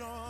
fresh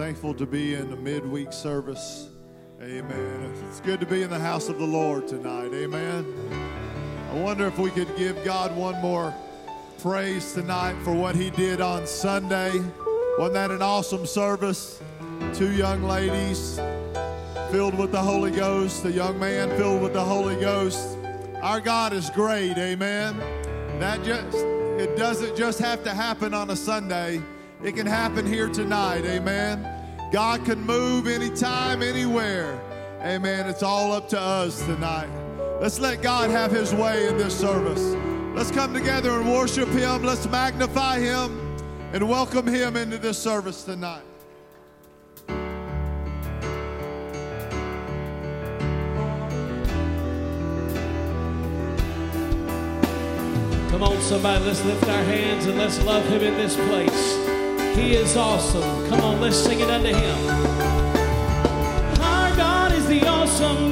thankful to be in the midweek service? Amen. It's good to be in the house of the Lord tonight. Amen. I wonder if we could give God one more praise tonight for what He did on Sunday. Wasn't that an awesome service? Two young ladies filled with the Holy Ghost, a young man filled with the Holy Ghost. Our God is great. Amen. That just it doesn't just have to happen on a Sunday. It can happen here tonight. Amen. God can move anytime, anywhere. Amen. It's all up to us tonight. Let's let God have his way in this service. Let's come together and worship him. Let's magnify him and welcome him into this service tonight. Come on, somebody, let's lift our hands and let's love him in this place. He is awesome. Come on, let's sing it unto him. Our God is the awesome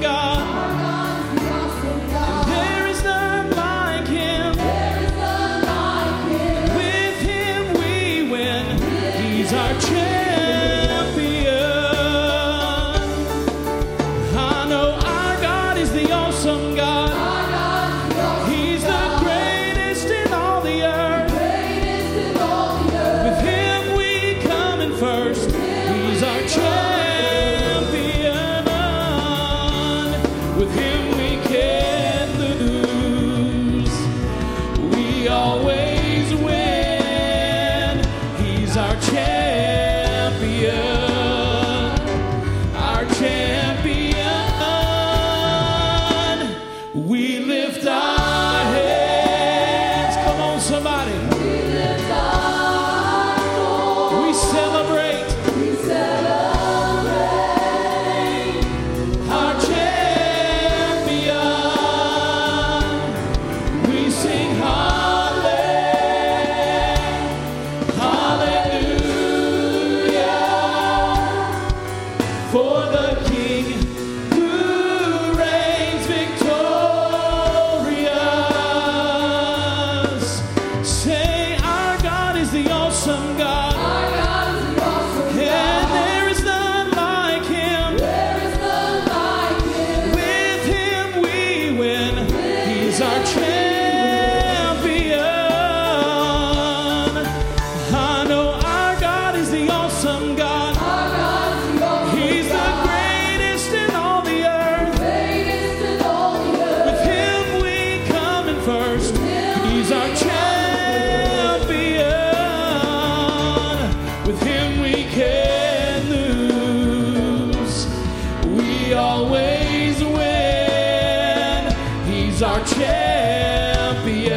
He's our champion.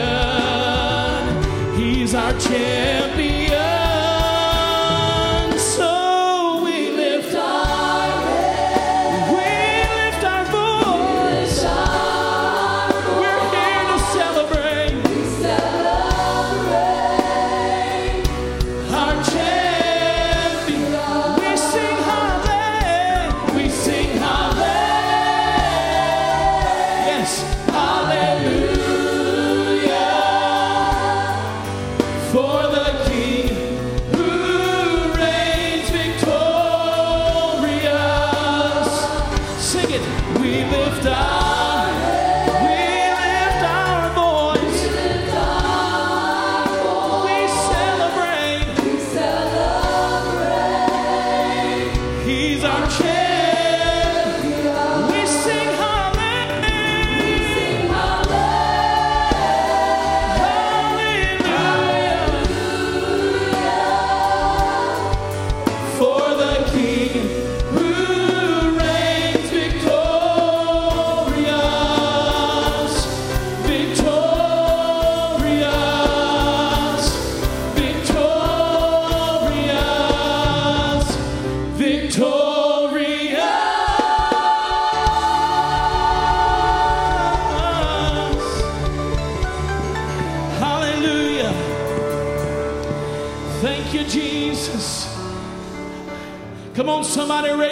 He's our champion.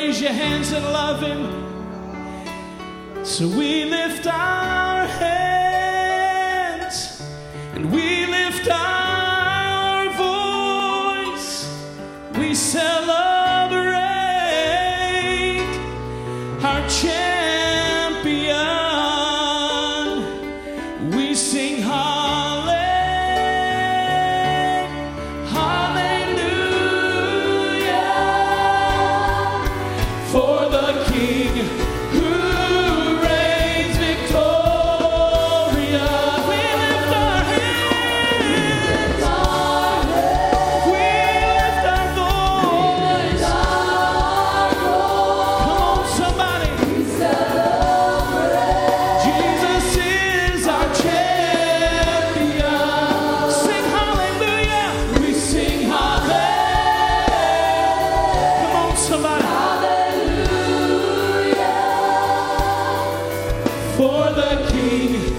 raise your hands and love. for the King.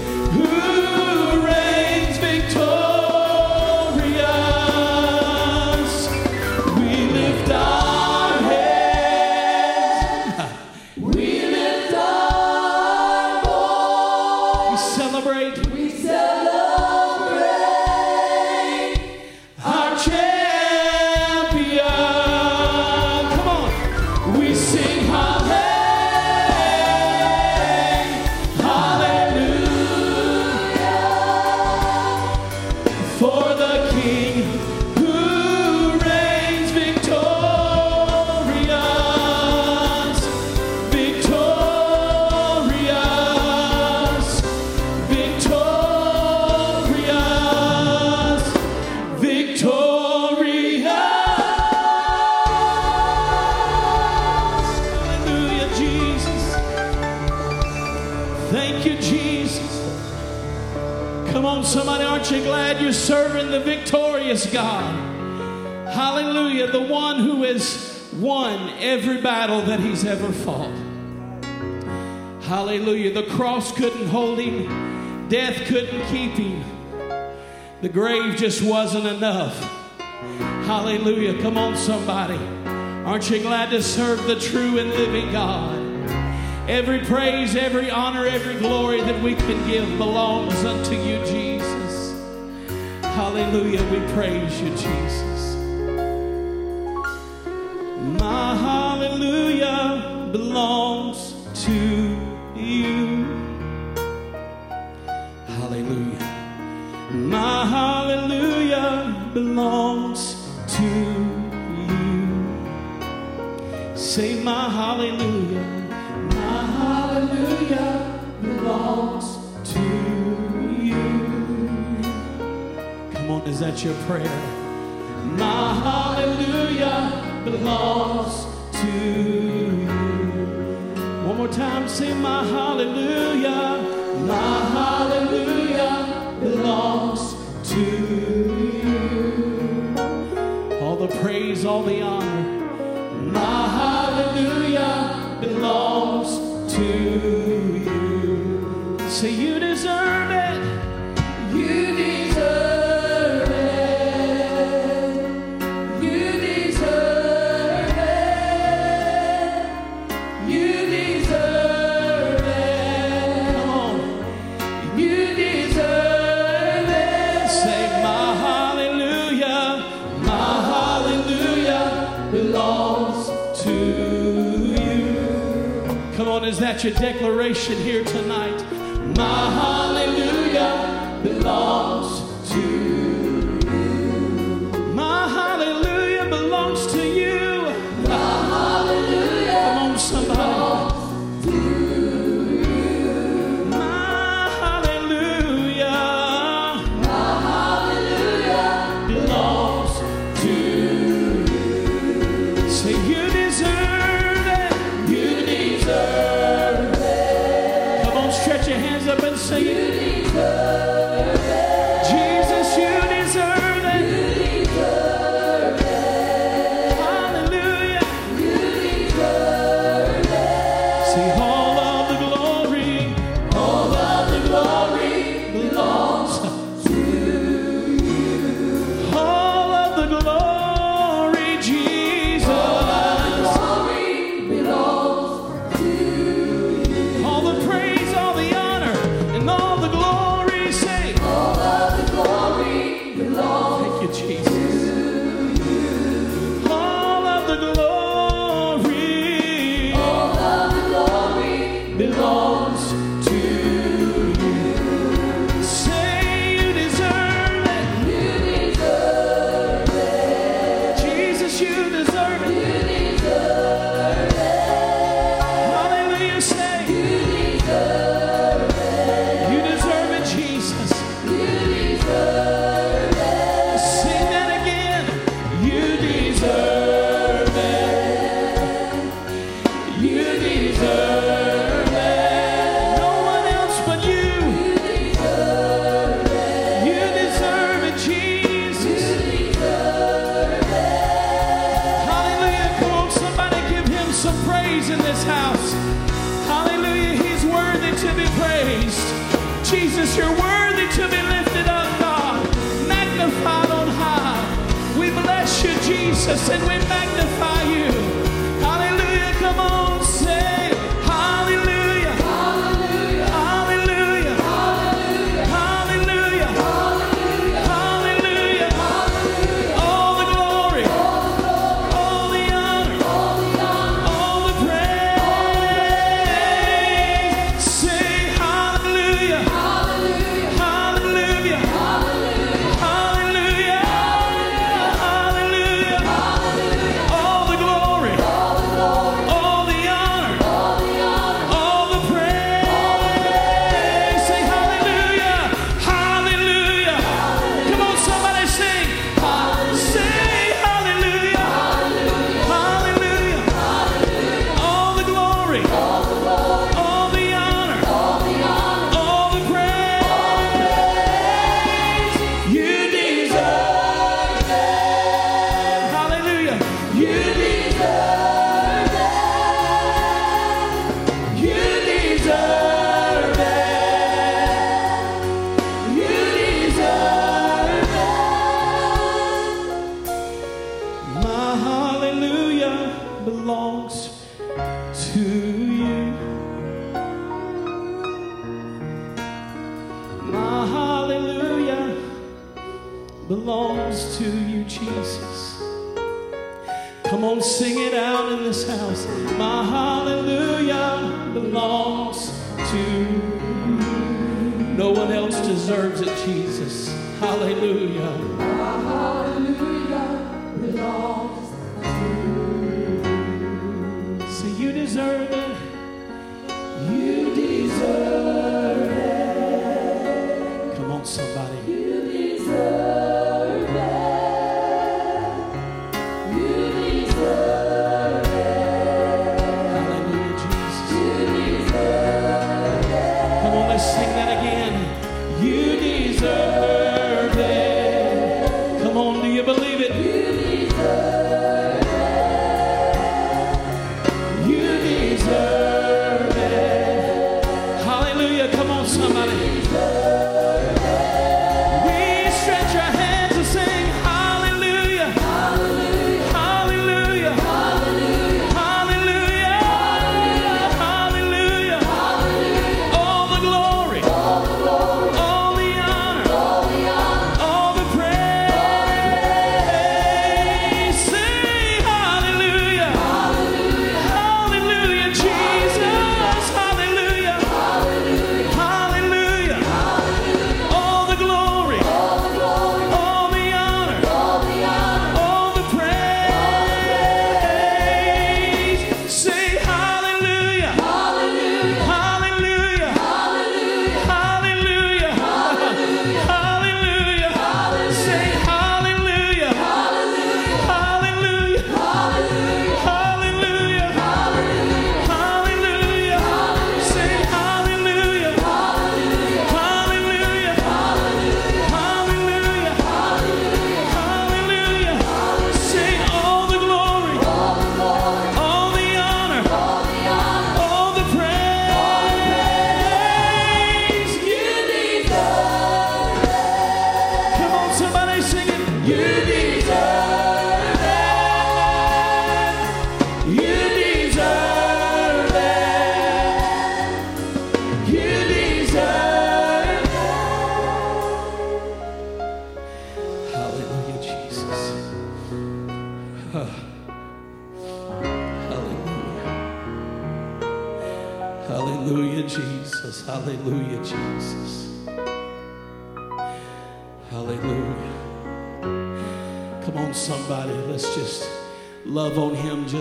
won every battle that he's ever fought. Hallelujah. The cross couldn't hold him, death couldn't keep him, the grave just wasn't enough. Hallelujah. Come on, somebody. Aren't you glad to serve the true and living God? Every praise, every honor, every glory that we can give belongs unto you, Jesus. Hallelujah. We praise you, Jesus. to you. Hallelujah. My hallelujah belongs to you. Say, my hallelujah. My hallelujah belongs to you. Come on, is that your prayer? My hallelujah belongs time, sing my hallelujah. My hallelujah belongs to you. All the praise, all the honor. My hallelujah belongs to you. Say, you deserve it. You deserve you need that's your declaration here tonight. My hallelujah belongs.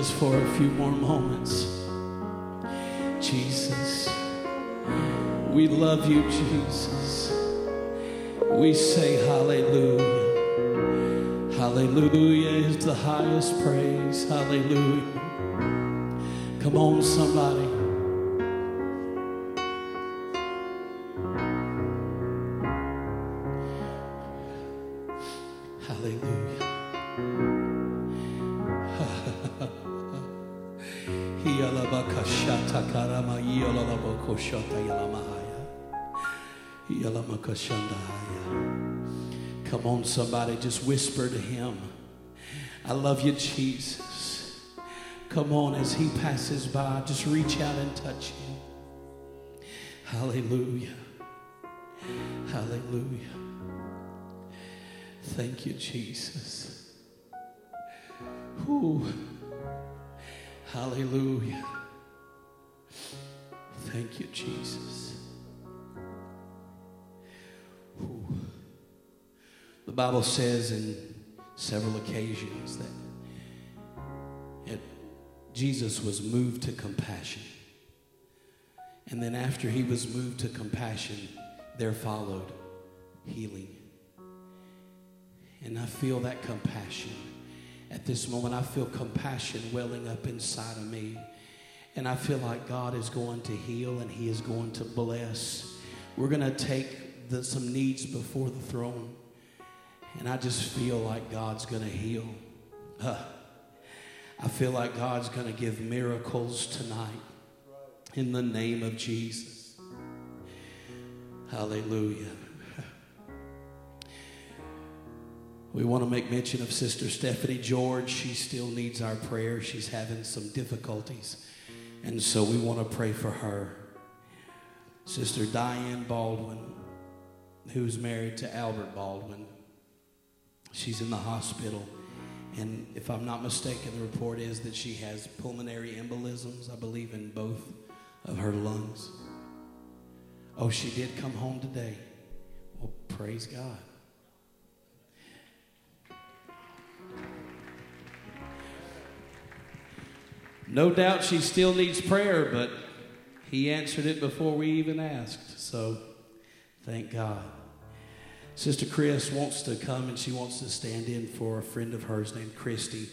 Just for a few more moments. Jesus. We love you, Jesus. We say hallelujah. Hallelujah is the highest praise. Hallelujah. Come on, somebody. Come on, somebody, just whisper to him. I love you, Jesus. Come on, as he passes by, just reach out and touch him. Hallelujah. Hallelujah. Thank you, Jesus. Hallelujah. Thank you, Jesus. The Bible says in several occasions that it, Jesus was moved to compassion. And then after he was moved to compassion, there followed healing. And I feel that compassion. At this moment, I feel compassion welling up inside of me. And I feel like God is going to heal and He is going to bless. We're going to take the, some needs before the throne. And I just feel like God's going to heal. Huh. I feel like God's going to give miracles tonight in the name of Jesus. Hallelujah. We want to make mention of Sister Stephanie George. She still needs our prayer. She's having some difficulties. And so we want to pray for her. Sister Diane Baldwin, who's married to Albert Baldwin, she's in the hospital. And if I'm not mistaken, the report is that she has pulmonary embolisms, I believe, in both of her lungs. Oh, she did come home today. Well, praise God. No doubt she still needs prayer, but he answered it before we even asked. So thank God. Sister Chris wants to come and she wants to stand in for a friend of hers named Christy.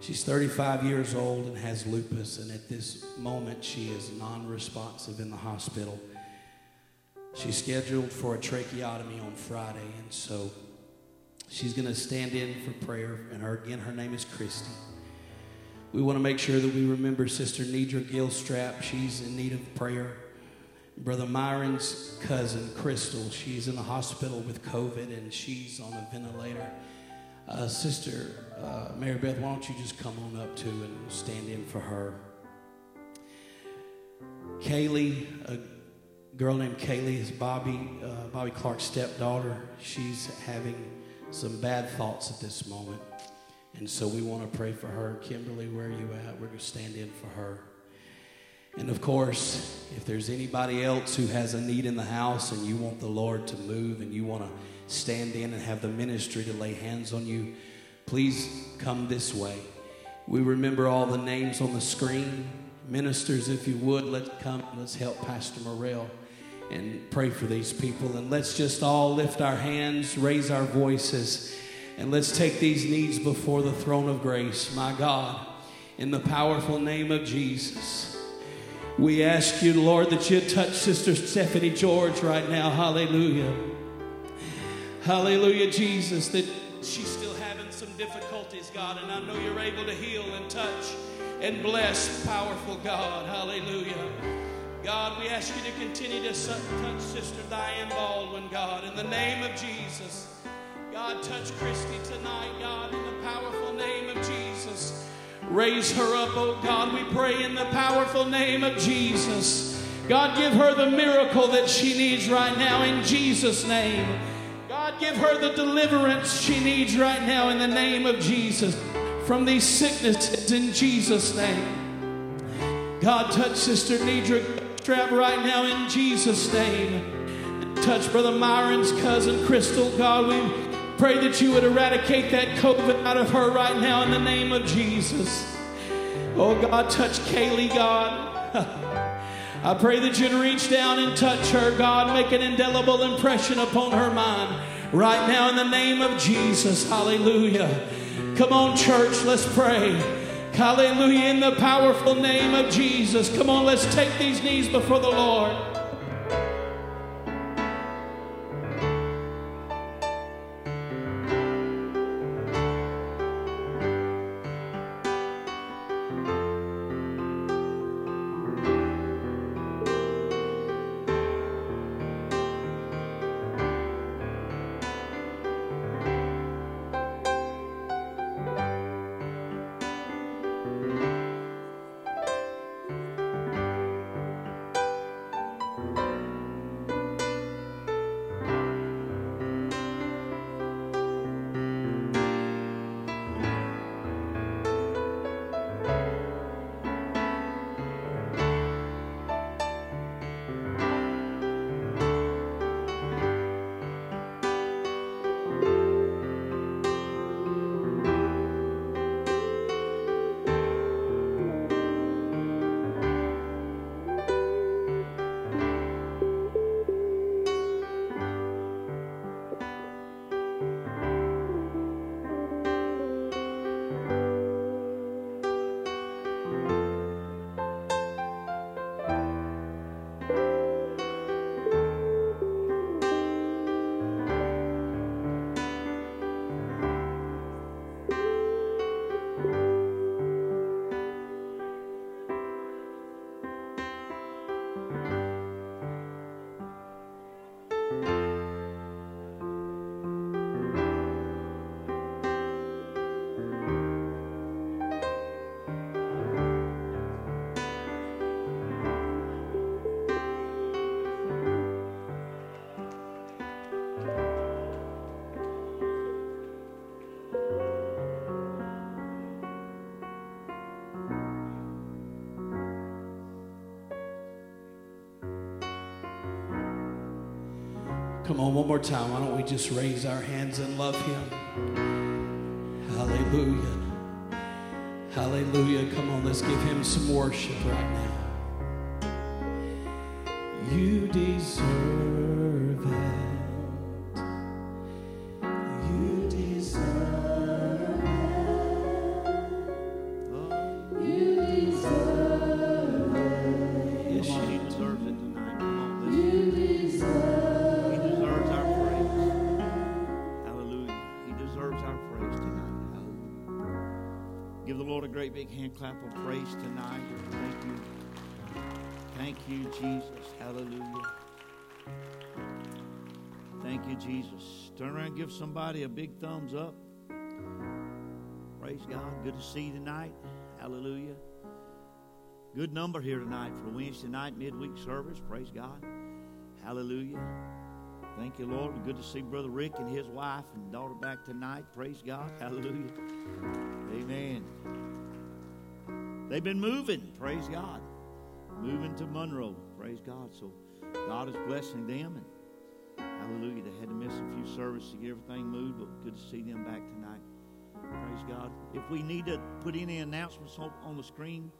She's 35 years old and has lupus, and at this moment she is non responsive in the hospital. She's scheduled for a tracheotomy on Friday, and so she's going to stand in for prayer. And her, again, her name is Christy. We want to make sure that we remember Sister Nidra Gilstrap. She's in need of prayer. Brother Myron's cousin, Crystal, she's in the hospital with COVID and she's on a ventilator. Uh, Sister uh, Mary Beth, why don't you just come on up too and stand in for her? Kaylee, a girl named Kaylee is Bobby, uh, Bobby Clark's stepdaughter. She's having some bad thoughts at this moment. And so we want to pray for her. Kimberly, where are you at? We're going to stand in for her. And of course, if there's anybody else who has a need in the house and you want the Lord to move and you want to stand in and have the ministry to lay hands on you, please come this way. We remember all the names on the screen. Ministers, if you would, let's come. Let's help Pastor Morrell and pray for these people. And let's just all lift our hands, raise our voices, and let's take these needs before the throne of grace. My God, in the powerful name of Jesus. We ask you, Lord, that you touch Sister Stephanie George right now. Hallelujah. Hallelujah, Jesus, that she's still having some difficulties, God, and I know you're able to heal and touch and bless, powerful God. Hallelujah. God, we ask you to continue to touch Sister Diane Baldwin, God, in the name of Jesus. God, touch Christy tonight, God, in the powerful name of Jesus. Raise her up, oh God, we pray in the powerful name of Jesus. God, give her the miracle that she needs right now in Jesus' name. God, give her the deliverance she needs right now in the name of Jesus from these sicknesses in Jesus' name. God, touch Sister Nidra strap right now in Jesus' name. Touch Brother Myron's cousin, Crystal. God, we pray that you would eradicate that COVID out of her right now in the name of Jesus. Oh, God, touch Kaylee, God. I pray that you'd reach down and touch her, God, make an indelible impression upon her mind right now in the name of Jesus. Hallelujah. Come on, church, let's pray. Hallelujah, in the powerful name of Jesus. Come on, let's take these knees before the Lord. Come on, one more time. Why don't we just raise our hands and love Him? Hallelujah. Hallelujah. Come on, let's give Him some worship right now. You deserve give somebody a big thumbs up. Praise God. Good to see you tonight. Hallelujah. Good number here tonight for Wednesday night midweek service. Praise God. Hallelujah. Thank you, Lord. Good to see Brother Rick and his wife and daughter back tonight. Praise God. Hallelujah. Amen. They've been moving. Praise God. Moving to Monroe. Praise God. So God is blessing them. And hallelujah. They had to miss a few services to get everything moved, but good to see them back tonight. Praise God. If we need to put any announcements on, the screen,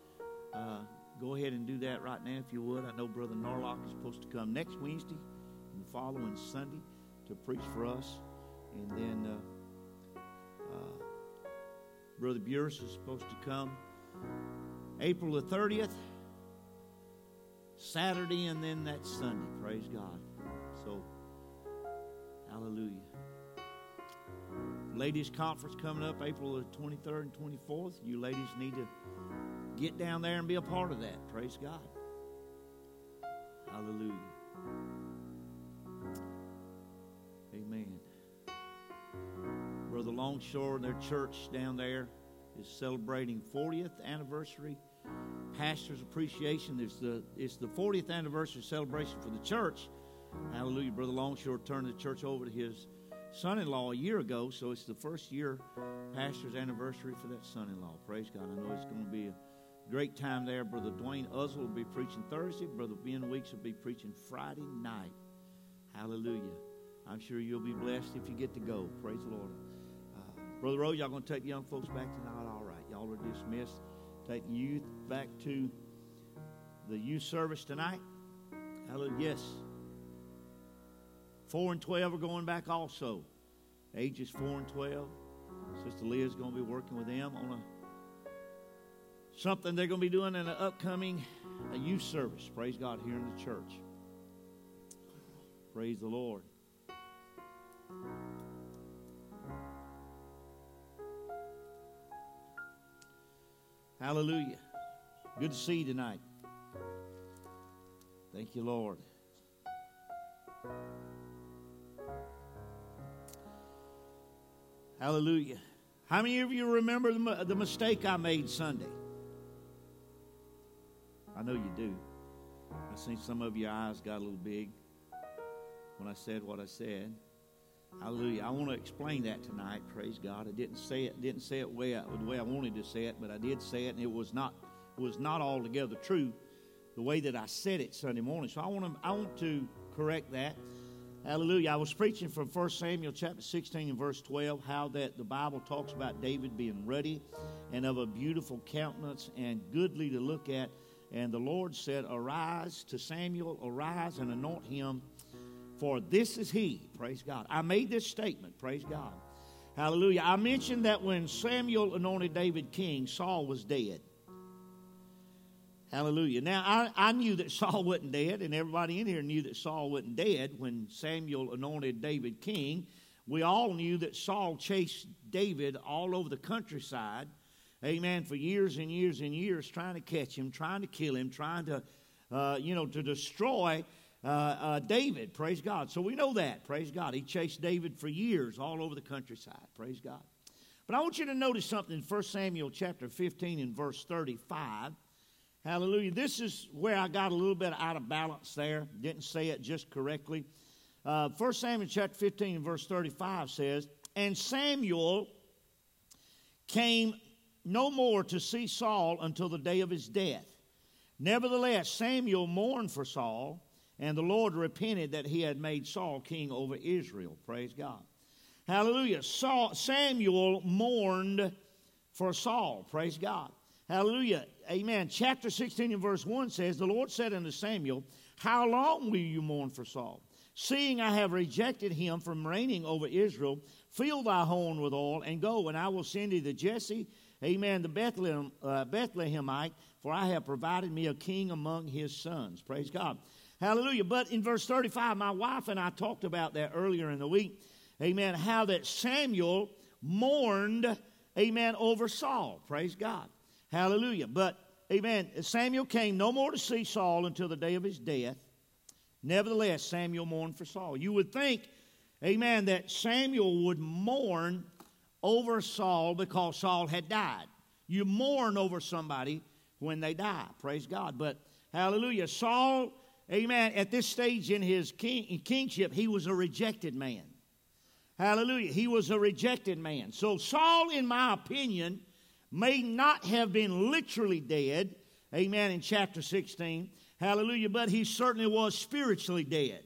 uh, go ahead and do that right now if you would. I know Brother Norlock is supposed to come next Wednesday and the following Sunday to preach for us. And then uh, uh, Brother Burris is supposed to come April the 30th, Saturday, and then that Sunday. Praise God. Hallelujah. Ladies' conference coming up April the 23rd and 24th. You ladies need to get down there and be a part of that. Praise God. Hallelujah. Amen. Brother Longshore and their church down there is celebrating 40th anniversary pastor's appreciation. It's the it's the 40th anniversary celebration for the church. Hallelujah. Brother Longshore turned the church over to his son-in-law a year ago, so it's the first year pastor's anniversary for that son-in-law. Praise God. I know it's going to be a Great time there. Brother Dwayne Uzzle will be preaching Thursday. Brother Ben Weeks will be preaching Friday night. Hallelujah. I'm sure you'll be blessed if you get to go. Praise the Lord. Uh, Brother Rose, y'all going to take young folks back tonight? All right. Y'all are dismissed. Take youth back to the youth service tonight. Hallelujah. Yes. Four and twelve are going back also. Ages four and twelve. Sister Leah's going to be working with them on a something they're going to be doing in an upcoming youth service. Praise God here in the church. Praise the Lord. Hallelujah. Good to see you tonight. Thank you, Lord. Hallelujah. How many of you remember the, the mistake I made Sunday? I know you do. I seen some of your eyes got a little big when I said what I said. Hallelujah. I want to explain that tonight. Praise God. I didn't say it, didn't say it way, the way I wanted to say it, but I did say it, and it was not was not altogether true the way that I said it Sunday morning. So I want to I want to correct that. Hallelujah. I was preaching from 1 Samuel chapter 16 and verse 12, how that the Bible talks about David being ruddy and of a beautiful countenance and goodly to look at. And the Lord said, Arise to Samuel, arise and anoint him, for this is he. Praise God. I made this statement. Praise God. Hallelujah. I mentioned that when Samuel anointed David king, Saul was dead. Hallelujah. Now, I, I knew that Saul wasn't dead, and everybody in here knew that Saul wasn't dead when Samuel anointed David king. We all knew that Saul chased David all over the countryside, amen, for years and years and years, trying to catch him, trying to kill him, trying to, uh, you know, to destroy uh, uh, David. Praise God. So we know that. Praise God. He chased David for years all over the countryside. Praise God. But I want you to notice something in 1 Samuel chapter 15 and verse 35. Hallelujah. This is where I got a little bit out of balance there. Didn't say it just correctly. Uh, 1 Samuel chapter 15 and verse 35 says, And Samuel came no more to see Saul until the day of his death. Nevertheless, Samuel mourned for Saul, and the Lord repented that he had made Saul king over Israel. Praise God. Hallelujah. Saul, Samuel mourned for Saul. Praise God. Hallelujah. Amen. Chapter 16 and verse 1 says, The Lord said unto Samuel, How long will you mourn for Saul? Seeing I have rejected him from reigning over Israel, fill thy horn with oil and go, and I will send thee to Jesse, amen, the Bethlehem, uh, Bethlehemite, for I have provided me a king among his sons. Praise God. Hallelujah. But in verse 35, my wife and I talked about that earlier in the week. Amen. How that Samuel mourned, amen, over Saul. Praise God. Hallelujah. But, amen, Samuel came no more to see Saul until the day of his death. Nevertheless, Samuel mourned for Saul. You would think, amen, that Samuel would mourn over Saul because Saul had died. You mourn over somebody when they die. Praise God. But, hallelujah, Saul, amen, at this stage in his king, kingship, he was a rejected man. Hallelujah. He was a rejected man. So, Saul, in my opinion, may not have been literally dead, amen, in chapter 16, hallelujah, but he certainly was spiritually dead.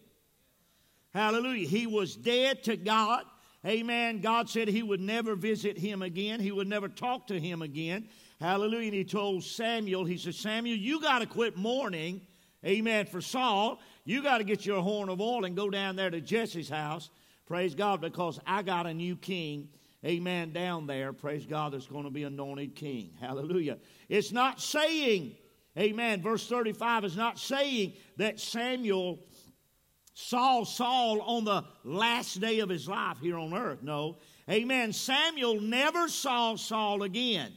Hallelujah. He was dead to God. Amen. God said he would never visit him again. He would never talk to him again. Hallelujah. And he told Samuel, he said, Samuel, you got to quit mourning. Amen. For Saul, you got to get your horn of oil and go down there to Jesse's house. Praise God, because I got a new king amen, down there, praise God, there's going to be anointed king. Hallelujah. It's not saying, amen, verse 35 is not saying that Samuel saw Saul on the last day of his life here on earth. No. Amen. Samuel never saw Saul again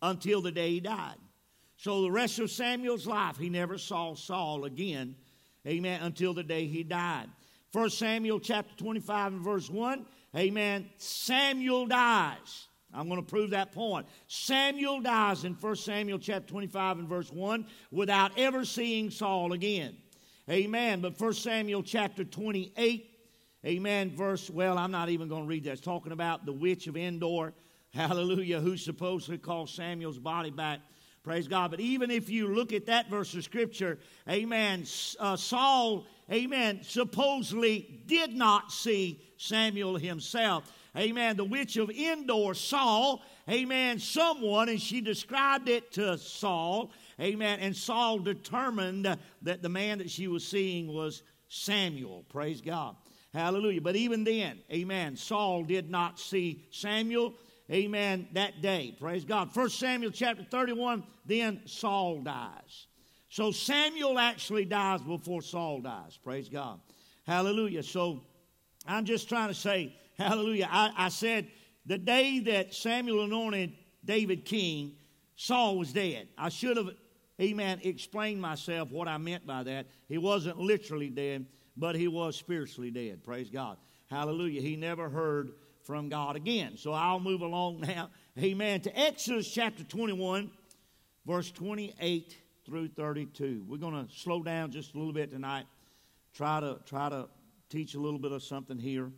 until the day he died. So the rest of Samuel's life, he never saw Saul again. Amen. Until the day he died. First Samuel chapter 25 and verse 1 Amen. Samuel dies. I'm going to prove that point. Samuel dies in 1 Samuel chapter 25 and verse 1 without ever seeing Saul again. Amen. But 1 Samuel chapter 28, amen, verse, well, I'm not even going to read that. It's talking about the witch of Endor, hallelujah, who supposedly called Samuel's body back. Praise God. But even if you look at that verse of Scripture, amen, uh, Saul, amen, supposedly did not see Samuel himself. Amen. The witch of Endor saw, amen, someone, and she described it to Saul, amen, and Saul determined that the man that she was seeing was Samuel. Praise God. Hallelujah. But even then, amen, Saul did not see Samuel, amen, that day. Praise God. First Samuel chapter 31, then Saul dies. So Samuel actually dies before Saul dies. Praise God. Hallelujah. So I'm just trying to say, hallelujah. I, I said the day that Samuel anointed David king, Saul was dead. I should have, amen, explained myself what I meant by that. He wasn't literally dead but he was spiritually dead. Praise God. Hallelujah. He never heard from God again. So I'll move along now. Amen. To Exodus chapter 21, verse 28 through 32. We're going to slow down just a little bit tonight. Try to try to teach a little bit of something here.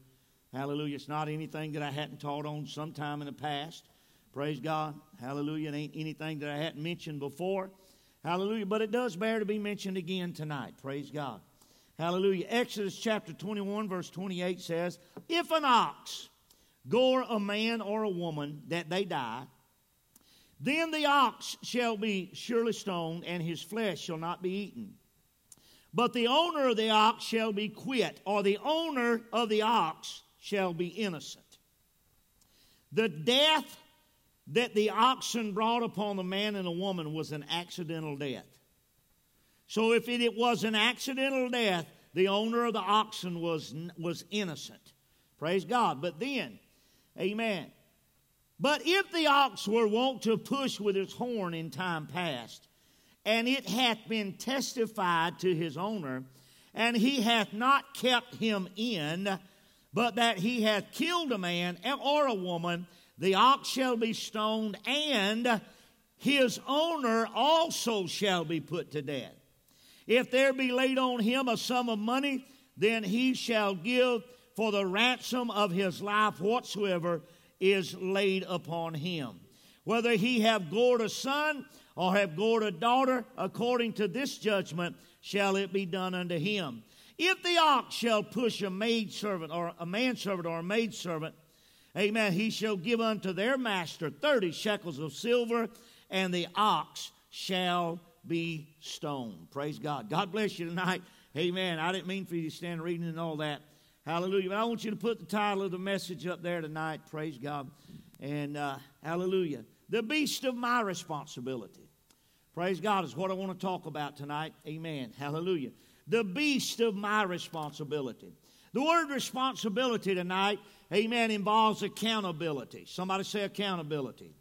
Hallelujah. It's not anything that I hadn't taught on sometime in the past. Praise God. Hallelujah. It ain't anything that I hadn't mentioned before. Hallelujah. But it does bear to be mentioned again tonight. Praise God. Hallelujah. Exodus chapter 21, verse 28 says, If an ox gore a man or a woman that they die, then the ox shall be surely stoned, and his flesh shall not be eaten. But the owner of the ox shall be quit, or the owner of the ox shall be innocent. The death that the oxen brought upon the man and the woman was an accidental death. So if it, was an accidental death, the owner of the oxen was, was innocent. Praise God. But then, amen. But if the ox were wont to push with its horn in time past, and it hath been testified to his owner, and he hath not kept him in, but that he hath killed a man or a woman, the ox shall be stoned, and his owner also shall be put to death. If there be laid on him a sum of money, then he shall give for the ransom of his life whatsoever is laid upon him. Whether he have gored a son or have gored a daughter, according to this judgment shall it be done unto him. If the ox shall push a maidservant or a manservant or a maidservant, amen, he shall give unto their master thirty shekels of silver, and the ox shall be stoned. Praise God. God bless you tonight. Amen. I didn't mean for you to stand reading and all that. Hallelujah. But I want you to put the title of the message up there tonight. Praise God. And uh, hallelujah. The beast of my responsibility. Praise God is what I want to talk about tonight. Amen. Hallelujah. The beast of my responsibility. The word responsibility tonight, amen, involves accountability. Somebody say accountability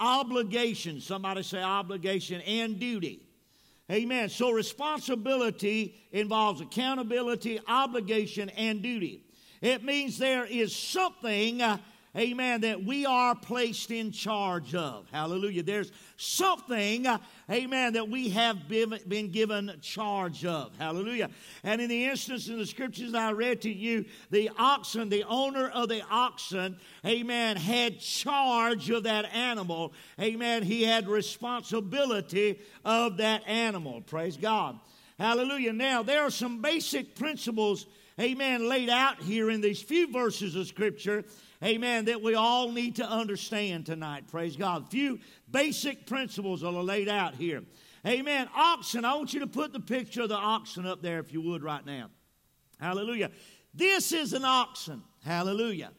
obligation. Somebody say obligation and duty. Amen. So responsibility involves accountability, obligation, and duty. It means there is something uh, amen, that we are placed in charge of. Hallelujah. There's something, amen, that we have been, been given charge of. Hallelujah. And in the instance in the scriptures I read to you, the oxen, the owner of the oxen, amen, had charge of that animal. Amen. He had responsibility of that animal. Praise God. Hallelujah. Now, there are some basic principles, amen, laid out here in these few verses of Scripture amen, that we all need to understand tonight. Praise God. Few basic principles are laid out here. Amen. Oxen, I want you to put the picture of the oxen up there if you would right now. Hallelujah. This is an oxen. Hallelujah.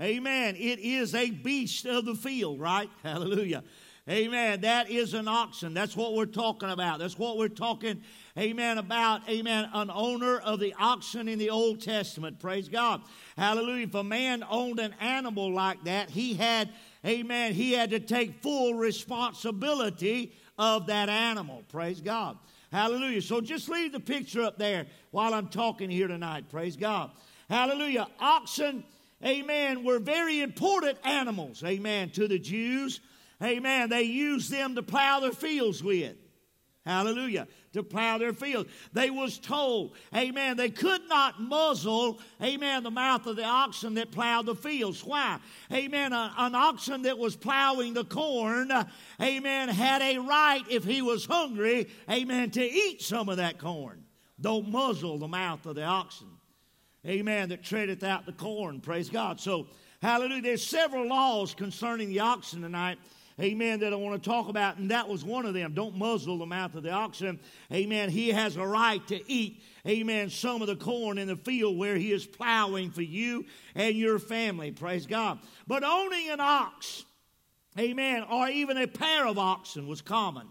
Amen. It is a beast of the field, right? Hallelujah. Amen. That is an oxen. That's what we're talking about. That's what we're talking, amen, about, amen, an owner of the oxen in the Old Testament. Praise God. Hallelujah. If a man owned an animal like that, he had, amen, he had to take full responsibility of that animal. Praise God. Hallelujah. So just leave the picture up there while I'm talking here tonight. Praise God. Hallelujah. Oxen, amen, were very important animals, amen, to the Jews. Amen. They used them to plow their fields with. Hallelujah. To plow their fields. They was told, amen, they could not muzzle, amen, the mouth of the oxen that plowed the fields. Why? Amen. A- an oxen that was plowing the corn, amen, had a right if he was hungry, amen, to eat some of that corn. Don't muzzle the mouth of the oxen. Amen. That treadeth out the corn. Praise God. So, hallelujah. There's several laws concerning the oxen tonight amen, that I want to talk about, and that was one of them. Don't muzzle the mouth of the oxen. Amen. He has a right to eat, amen, some of the corn in the field where he is plowing for you and your family. Praise God. But owning an ox, amen, or even a pair of oxen was common.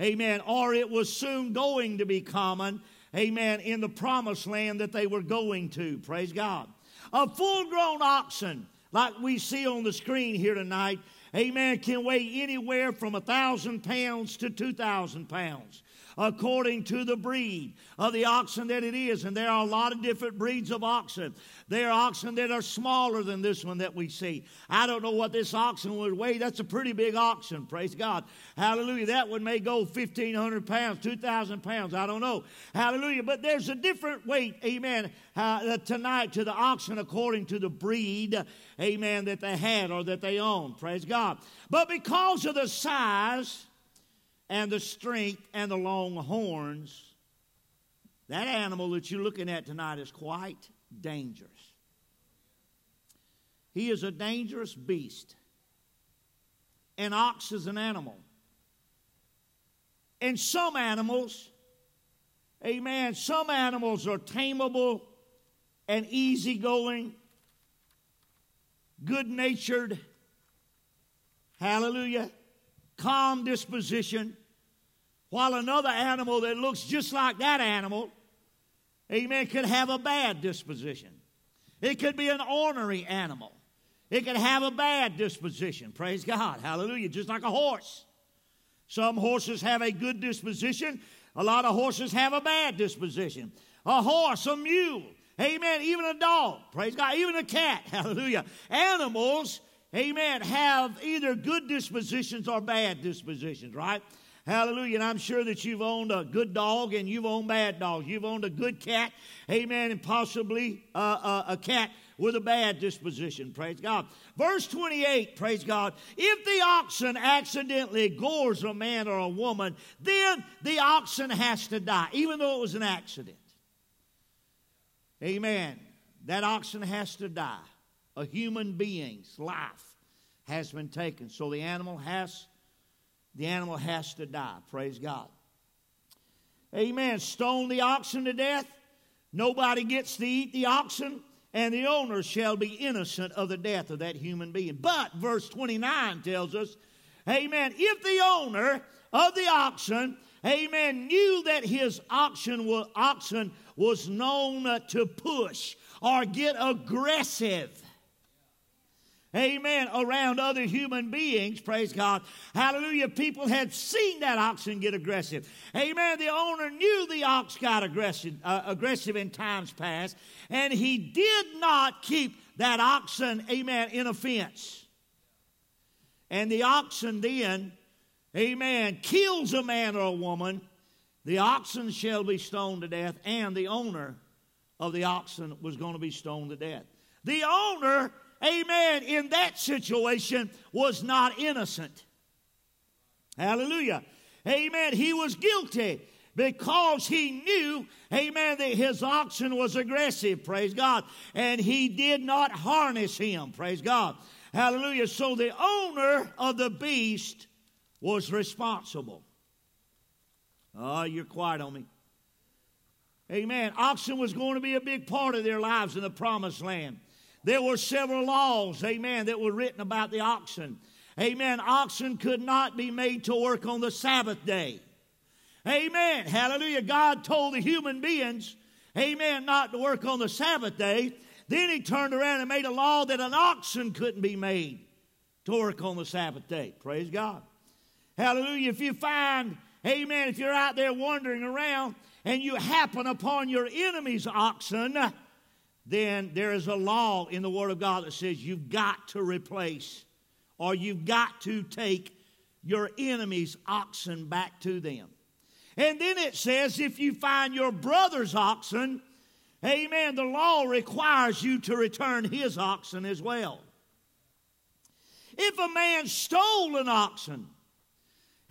Amen. Or it was soon going to be common, amen, in the promised land that they were going to. Praise God. A full grown oxen, like we see on the screen here tonight, amen, can weigh anywhere from a thousand pounds to two thousand pounds according to the breed of the oxen that it is. And there are a lot of different breeds of oxen. There are oxen that are smaller than this one that we see. I don't know what this oxen would weigh. That's a pretty big oxen, praise God. Hallelujah. That one may go 1,500 pounds, 2,000 pounds. I don't know. Hallelujah. But there's a different weight, amen, uh, tonight to the oxen according to the breed, amen, that they had or that they own. Praise God. But because of the size, and the strength and the long horns, that animal that you're looking at tonight is quite dangerous. He is a dangerous beast. An ox is an animal. And some animals, amen, some animals are tameable and easygoing, good natured, hallelujah, calm disposition, while another animal that looks just like that animal, amen, could have a bad disposition. It could be an ornery animal. It could have a bad disposition. Praise God. Hallelujah. Just like a horse. Some horses have a good disposition. A lot of horses have a bad disposition. A horse, a mule, amen, even a dog, praise God, even a cat, hallelujah. Animals amen, have either good dispositions or bad dispositions, right? Hallelujah. And I'm sure that you've owned a good dog and you've owned bad dogs. You've owned a good cat, amen, and possibly uh, uh, a cat with a bad disposition. Praise God. Verse 28, praise God. If the oxen accidentally gores a man or a woman, then the oxen has to die, even though it was an accident. Amen. That oxen has to die a human being's life has been taken. So the animal has the animal has to die. Praise God. Amen. Stone the oxen to death. Nobody gets to eat the oxen, and the owner shall be innocent of the death of that human being. But verse 29 tells us, Amen. If the owner of the oxen, Amen, knew that his oxen was, oxen was known to push or get aggressive Amen. Around other human beings, praise God. Hallelujah. People had seen that oxen get aggressive. Amen. The owner knew the ox got aggressive, uh, aggressive in times past, and he did not keep that oxen, amen, in a fence. And the oxen then, amen, kills a man or a woman. The oxen shall be stoned to death, and the owner of the oxen was going to be stoned to death. The owner amen, in that situation was not innocent. Hallelujah. Amen. He was guilty because he knew, amen, that his oxen was aggressive, praise God, and he did not harness him, praise God. Hallelujah. So the owner of the beast was responsible. Oh, you're quiet on me. Amen. Oxen was going to be a big part of their lives in the promised land. There were several laws, amen, that were written about the oxen. Amen. Oxen could not be made to work on the Sabbath day. Amen. Hallelujah. God told the human beings, amen, not to work on the Sabbath day. Then he turned around and made a law that an oxen couldn't be made to work on the Sabbath day. Praise God. Hallelujah. If you find, amen, if you're out there wandering around and you happen upon your enemy's oxen, then there is a law in the Word of God that says you've got to replace or you've got to take your enemy's oxen back to them. And then it says, if you find your brother's oxen, amen, the law requires you to return his oxen as well. If a man stole an oxen,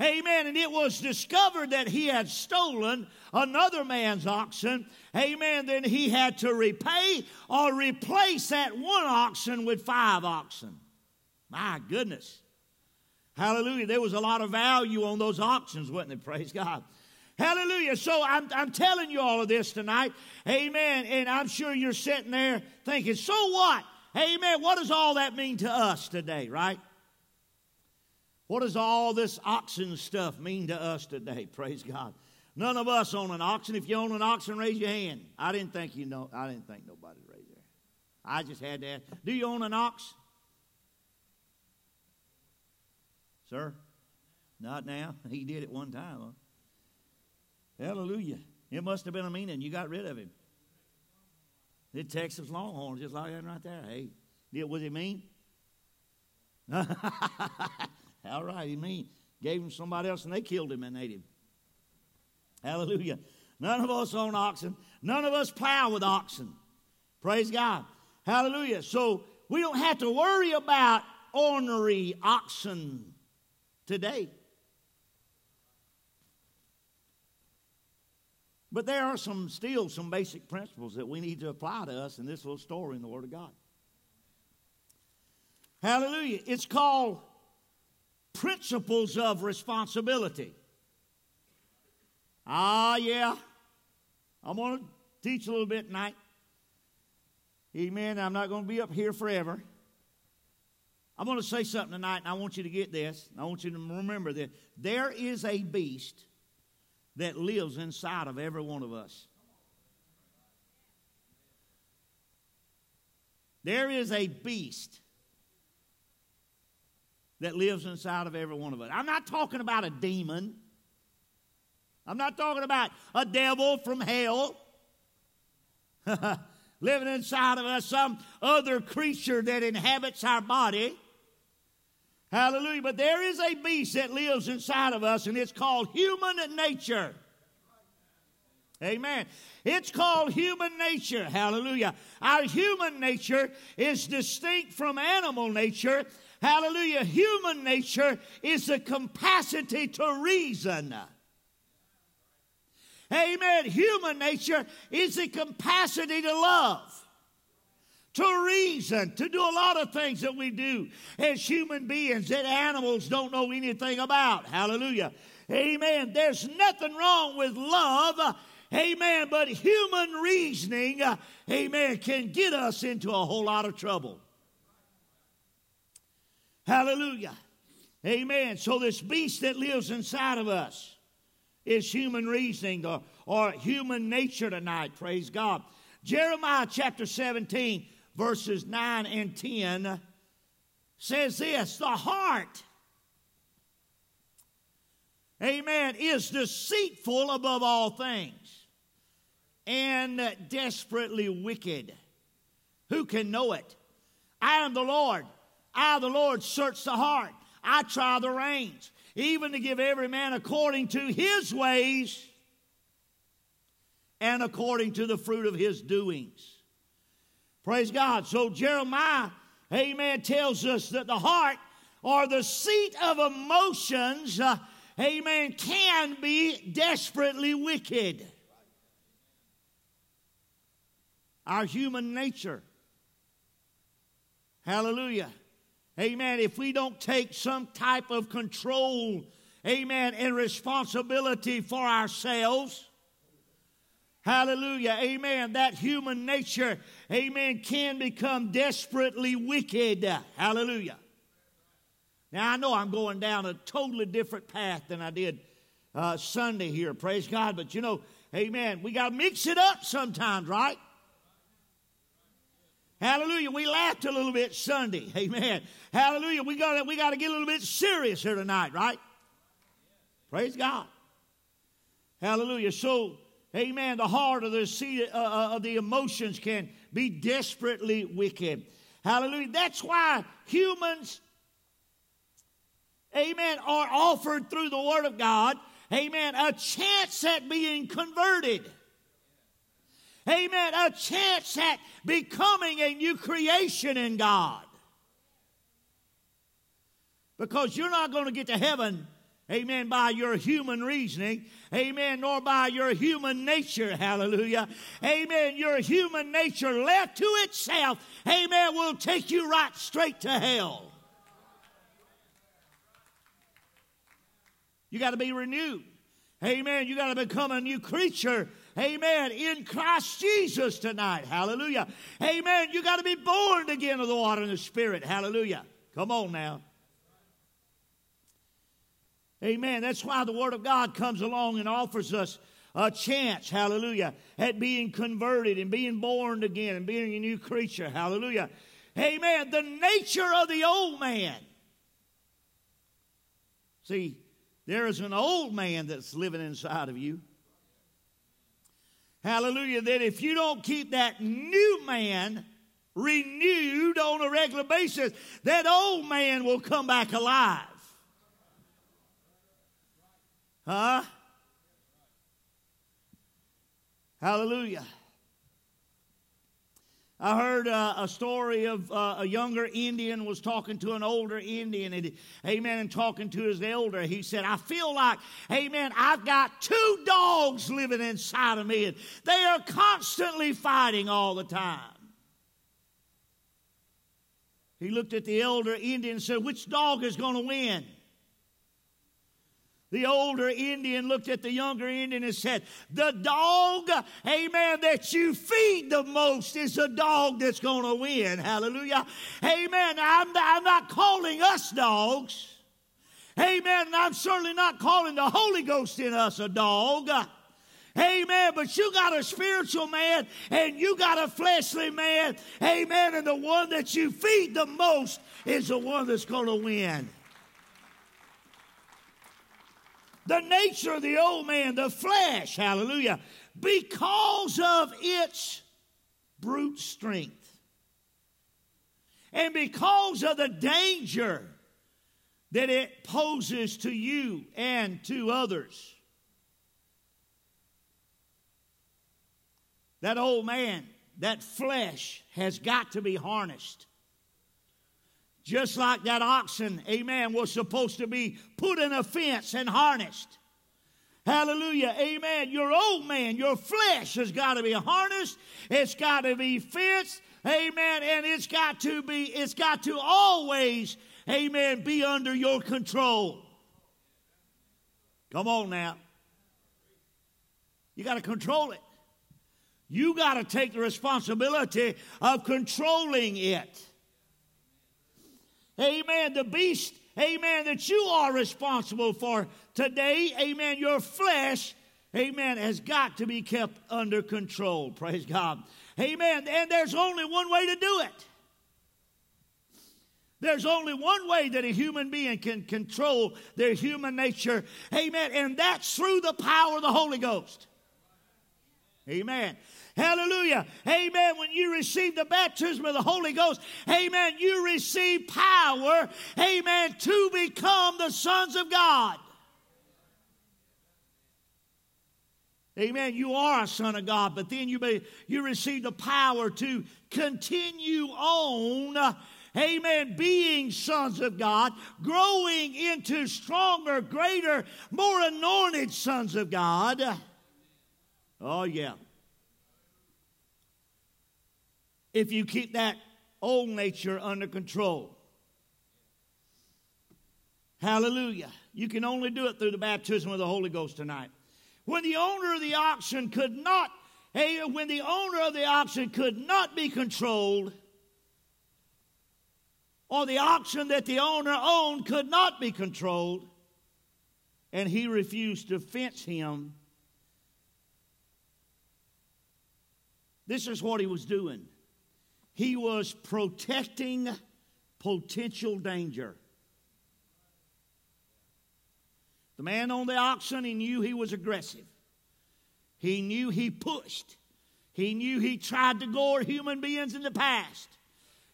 amen, and it was discovered that he had stolen another man's oxen, amen, then he had to repay or replace that one oxen with five oxen. My goodness. Hallelujah. There was a lot of value on those auctions, wasn't there? Praise God. Hallelujah. So I'm, I'm telling you all of this tonight. Amen. And I'm sure you're sitting there thinking, so what? Amen. What does all that mean to us today, right? What does all this oxen stuff mean to us today? Praise God. None of us own an oxen. If you own an oxen, raise your hand. I didn't think you know. I didn't think nobody raised their. I just had to ask. Do you own an ox? Sir? Not now. He did it one time. Huh? Hallelujah. It must have been a meaning. You got rid of him. The Texas Longhorn, just like that right there. Hey, did, was he mean? All right, he mean. Gave him somebody else and they killed him and ate him. Hallelujah. None of us own oxen. None of us plow with oxen. Praise God. Hallelujah. So we don't have to worry about ornery oxen today. But there are some still some basic principles that we need to apply to us in this little story in the Word of God. Hallelujah. It's called principles of responsibility. Ah, yeah. I'm going to teach a little bit tonight. Amen. I'm not going to be up here forever. I'm going to say something tonight, and I want you to get this. I want you to remember that there is a beast that lives inside of every one of us. There is a beast that lives inside of every one of us. I'm not talking about a demon. I'm not talking about a devil from hell living inside of us, some other creature that inhabits our body. Hallelujah. But there is a beast that lives inside of us, and it's called human nature. Amen. It's called human nature. Hallelujah. Our human nature is distinct from animal nature. Hallelujah. Human nature is the capacity to reason. Amen. Human nature is the capacity to love to reason, to do a lot of things that we do as human beings that animals don't know anything about. Hallelujah. Amen. There's nothing wrong with love. Amen. But human reasoning, amen, can get us into a whole lot of trouble. Hallelujah. Amen. So, this beast that lives inside of us is human reasoning or, or human nature tonight. Praise God. Jeremiah chapter 17 verses 9 and 10 says this the heart, amen, is deceitful above all things and desperately wicked. Who can know it? I am the Lord. I, the Lord, search the heart. I try the reins, even to give every man according to his ways and according to the fruit of his doings. Praise God. So Jeremiah, amen, tells us that the heart or the seat of emotions, uh, amen, can be desperately wicked. Our human nature. Hallelujah. Amen. If we don't take some type of control, amen, and responsibility for ourselves, Hallelujah. Amen. That human nature, amen, can become desperately wicked. Hallelujah. Now, I know I'm going down a totally different path than I did uh, Sunday here. Praise God. But you know, amen, we got to mix it up sometimes, right? Hallelujah. We laughed a little bit Sunday. Amen. Hallelujah. We got we got to get a little bit serious here tonight, right? Praise God. Hallelujah. So Amen. The heart of the seat uh, uh, of the emotions can be desperately wicked. Hallelujah. That's why humans, amen, are offered through the Word of God, amen, a chance at being converted. Amen. A chance at becoming a new creation in God. Because you're not going to get to heaven, amen, by your human reasoning, amen, nor by your human nature, hallelujah. Amen. Your human nature left to itself, amen, will take you right straight to hell. You got to be renewed. Amen. You got to become a new creature. Amen. In Christ Jesus tonight. Hallelujah. Amen. You got to be born again of the water and the Spirit. Hallelujah. Come on now. Amen. That's why the Word of God comes along and offers us a chance, hallelujah, at being converted and being born again and being a new creature. Hallelujah. Amen. The nature of the old man. See, there is an old man that's living inside of you. Hallelujah. That if you don't keep that new man renewed on a regular basis, that old man will come back alive. Huh? Hallelujah. I heard uh, a story of uh, a younger Indian was talking to an older Indian, and, amen, and talking to his elder. He said, I feel like, amen, I've got two dogs living inside of me, and they are constantly fighting all the time. He looked at the elder Indian and said, Which dog is going to win? The older Indian looked at the younger Indian and said, The dog, amen, that you feed the most is the dog that's going to win. Hallelujah. Amen. I'm, I'm not calling us dogs. Amen. I'm certainly not calling the Holy Ghost in us a dog. Amen. But you got a spiritual man and you got a fleshly man. Amen. And the one that you feed the most is the one that's going to win. The nature of the old man, the flesh, hallelujah, because of its brute strength. And because of the danger that it poses to you and to others. That old man, that flesh has got to be harnessed. Just like that oxen, amen, was supposed to be put in a fence and harnessed. Hallelujah. Amen. Your old man, your flesh has got to be harnessed. It's got to be fenced. Amen. And it's got to be, it's got to always, amen, be under your control. Come on now. You got to control it. You got to take the responsibility of controlling it. Amen. The beast, amen, that you are responsible for today, amen, your flesh, amen, has got to be kept under control. Praise God. Amen. And there's only one way to do it. There's only one way that a human being can control their human nature. Amen. And that's through the power of the Holy Ghost. Amen. Hallelujah. Amen. When you receive the baptism of the Holy Ghost, amen, you receive power, amen, to become the sons of God. Amen. You are a son of God, but then you, be, you receive the power to continue on amen, being sons of God, growing into stronger, greater, more anointed sons of God. Oh, yeah. If you keep that old nature under control. Hallelujah. You can only do it through the baptism of the Holy Ghost tonight. When the owner of the oxen could not, hey, when the owner of the oxen could not be controlled, or the oxen that the owner owned could not be controlled, and he refused to fence him, this is what he was doing. He was protecting potential danger. The man on the oxen, he knew he was aggressive. He knew he pushed. He knew he tried to gore human beings in the past.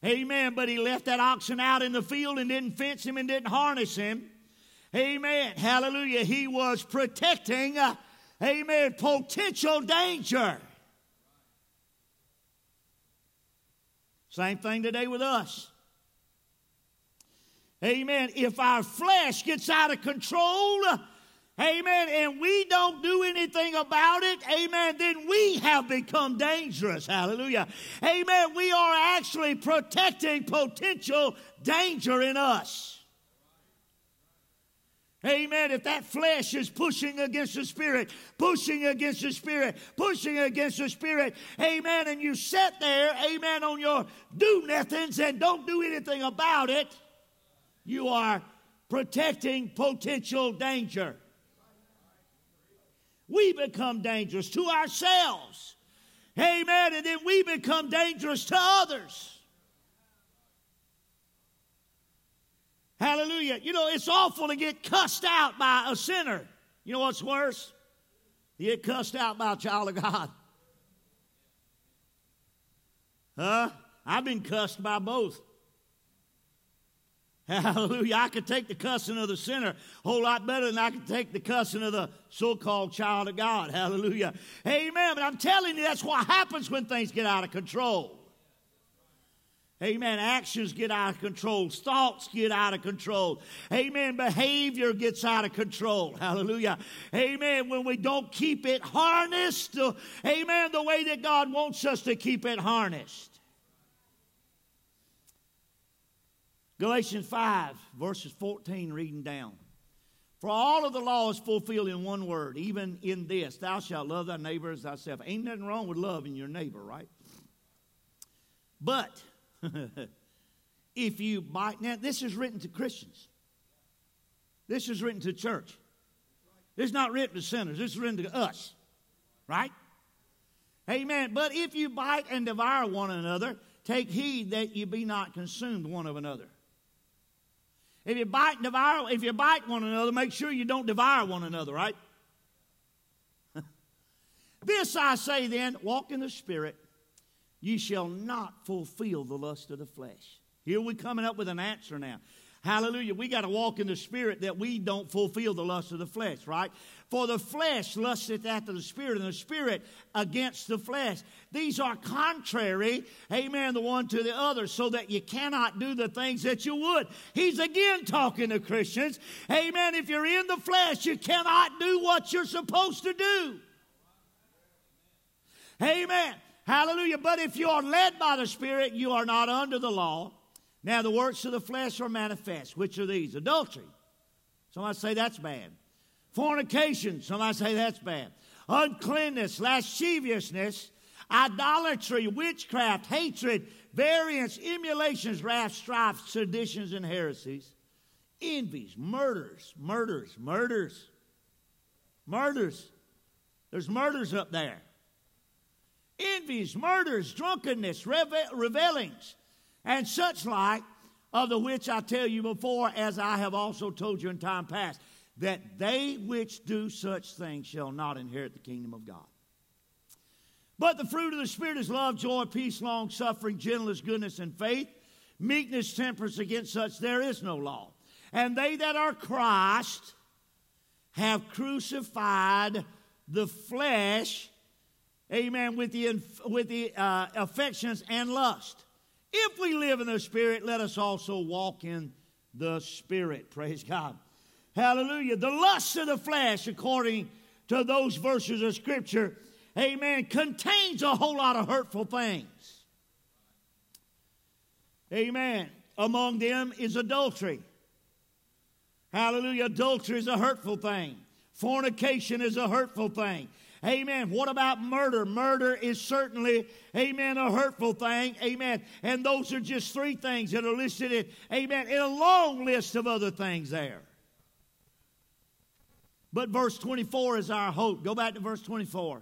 Amen. But he left that oxen out in the field and didn't fence him and didn't harness him. Amen. Hallelujah. He was protecting, uh, amen, potential danger. Same thing today with us. Amen. If our flesh gets out of control, amen, and we don't do anything about it, amen, then we have become dangerous. Hallelujah. Amen. We are actually protecting potential danger in us. Amen. If that flesh is pushing against the spirit, pushing against the spirit, pushing against the spirit, amen, and you sit there, amen, on your do nothings and don't do anything about it, you are protecting potential danger. We become dangerous to ourselves. Amen. And then we become dangerous to others. Hallelujah. You know, it's awful to get cussed out by a sinner. You know what's worse? You get cussed out by a child of God. Huh? I've been cussed by both. Hallelujah. I could take the cussing of the sinner a whole lot better than I could take the cussing of the so called child of God. Hallelujah. Amen. But I'm telling you, that's what happens when things get out of control. Amen. Actions get out of control. Thoughts get out of control. Amen. Behavior gets out of control. Hallelujah. Amen. When we don't keep it harnessed, uh, amen, the way that God wants us to keep it harnessed. Galatians 5, verses 14, reading down. For all of the law is fulfilled in one word, even in this Thou shalt love thy neighbor as thyself. Ain't nothing wrong with loving your neighbor, right? But if you bite, now this is written to Christians, this is written to church. This is not written to sinners, this is written to us, right? Amen. But if you bite and devour one another, take heed that you be not consumed one of another. If you bite and devour, if you bite one another, make sure you don't devour one another, right? this I say then, walk in the Spirit, you shall not fulfill the lust of the flesh. Here we're coming up with an answer now. Hallelujah. We got to walk in the spirit that we don't fulfill the lust of the flesh, right? For the flesh lusteth after the spirit, and the spirit against the flesh. These are contrary, amen, the one to the other, so that you cannot do the things that you would. He's again talking to Christians. Amen. If you're in the flesh, you cannot do what you're supposed to do. Amen. Hallelujah. But if you are led by the Spirit, you are not under the law. Now, the works of the flesh are manifest. Which are these? Adultery. Somebody say that's bad. Fornication. Somebody say that's bad. Uncleanness, lasciviousness, idolatry, witchcraft, hatred, variance, emulations, wrath, strife, seditions, and heresies. Envies, murders, murders, murders, murders. There's murders up there envies, murders, drunkenness, revelings, and such like, of the which I tell you before, as I have also told you in time past, that they which do such things shall not inherit the kingdom of God. But the fruit of the Spirit is love, joy, peace, long suffering, gentleness, goodness, and faith, meekness, temperance. Against such there is no law. And they that are Christ have crucified the flesh amen, with the, with the uh, affections and lust. If we live in the Spirit, let us also walk in the Spirit. Praise God. Hallelujah. The lust of the flesh, according to those verses of Scripture, amen, contains a whole lot of hurtful things. Amen. Among them is adultery. Hallelujah. Adultery is a hurtful thing. Fornication is a hurtful thing. Amen. What about murder? Murder is certainly, amen, a hurtful thing. Amen. And those are just three things that are listed in, amen, in a long list of other things there. But verse 24 is our hope. Go back to verse 24.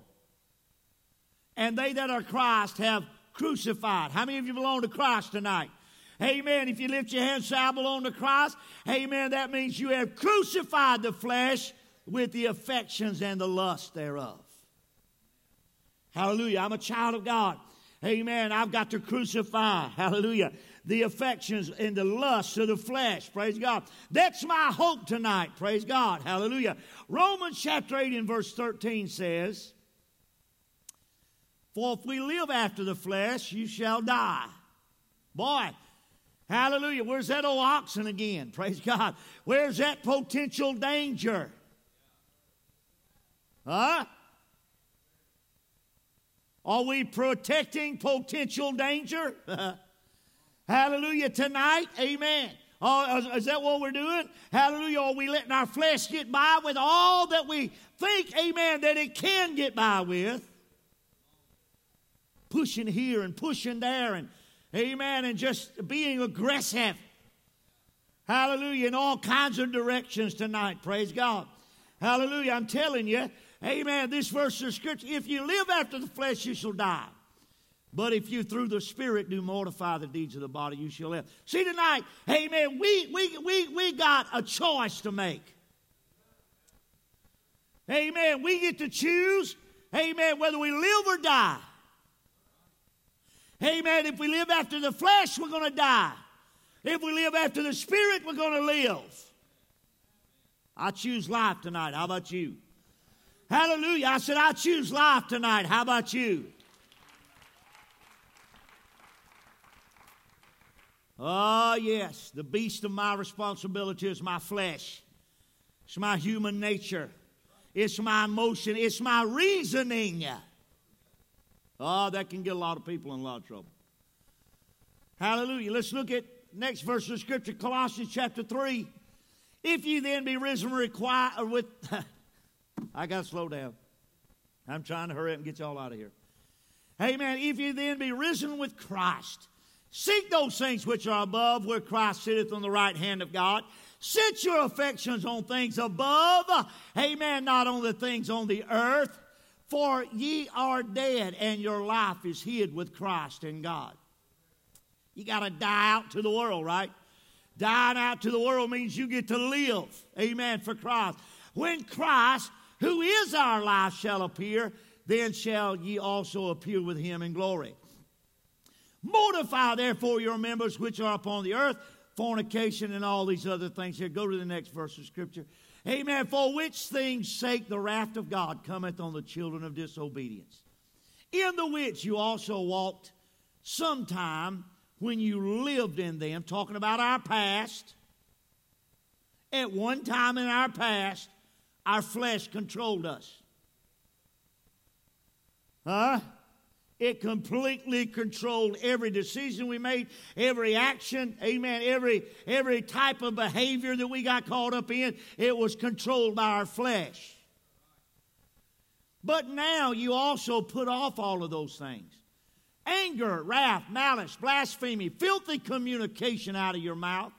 And they that are Christ have crucified. How many of you belong to Christ tonight? Amen. If you lift your hands, say, I belong to Christ. Amen. That means you have crucified the flesh with the affections and the lust thereof. Hallelujah. I'm a child of God. Amen. I've got to crucify, hallelujah, the affections and the lusts of the flesh. Praise God. That's my hope tonight. Praise God. Hallelujah. Romans chapter 8 and verse 13 says, For if we live after the flesh, you shall die. Boy, hallelujah. Where's that old oxen again? Praise God. Where's that potential danger? Huh? Are we protecting potential danger? Hallelujah. Tonight, amen. Oh, is, that what we're doing? Hallelujah. Are we letting our flesh get by with all that we think, amen, that it can get by with? Pushing here and pushing there and, amen, and just being aggressive. Hallelujah. In all kinds of directions tonight. Praise God. Hallelujah. I'm telling you, amen, this verse of scripture, if you live after the flesh, you shall die. But if you through the Spirit do mortify the deeds of the body, you shall live. See tonight, amen, we, we, we, we got a choice to make. Amen. We get to choose, amen, whether we live or die. Amen. If we live after the flesh, we're going to die. If we live after the Spirit, we're going to live. I choose life tonight. How about you? Hallelujah. I said, I choose life tonight. How about you? Oh, yes, the beast of my responsibility is my flesh. It's my human nature. It's my emotion. It's my reasoning. Oh, that can get a lot of people in a lot of trouble. Hallelujah. Let's look at next verse of scripture, Colossians chapter 3. If you then be risen require, with, I got to slow down. I'm trying to hurry up and get y'all out of here. Amen. If you then be risen with Christ, Seek those things which are above, where Christ sitteth on the right hand of God. Set your affections on things above. Amen. Not on the things on the earth. For ye are dead, and your life is hid with Christ in God. You got to die out to the world, right? Dying out to the world means you get to live. Amen. For Christ. When Christ, who is our life, shall appear, then shall ye also appear with him in glory. Mortify therefore your members which are upon the earth, fornication and all these other things. Here, go to the next verse of Scripture. Amen. For which things sake the wrath of God cometh on the children of disobedience, in the which you also walked sometime when you lived in them, talking about our past. At one time in our past, our flesh controlled us. Huh? It completely controlled every decision we made, every action, amen, every, every type of behavior that we got caught up in. It was controlled by our flesh. But now you also put off all of those things anger, wrath, malice, blasphemy, filthy communication out of your mouth.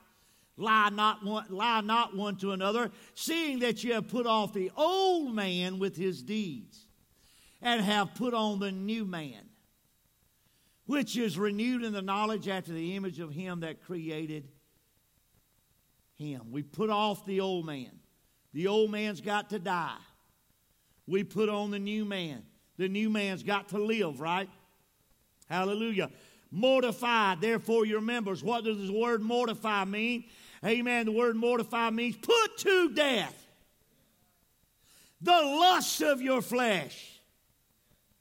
Lie not, one, lie not one to another, seeing that you have put off the old man with his deeds, and have put on the new man which is renewed in the knowledge after the image of him that created him. We put off the old man. The old man's got to die. We put on the new man. The new man's got to live, right? Hallelujah. Mortify, therefore, your members. What does the word mortify mean? Amen. The word mortify means put to death the lust of your flesh.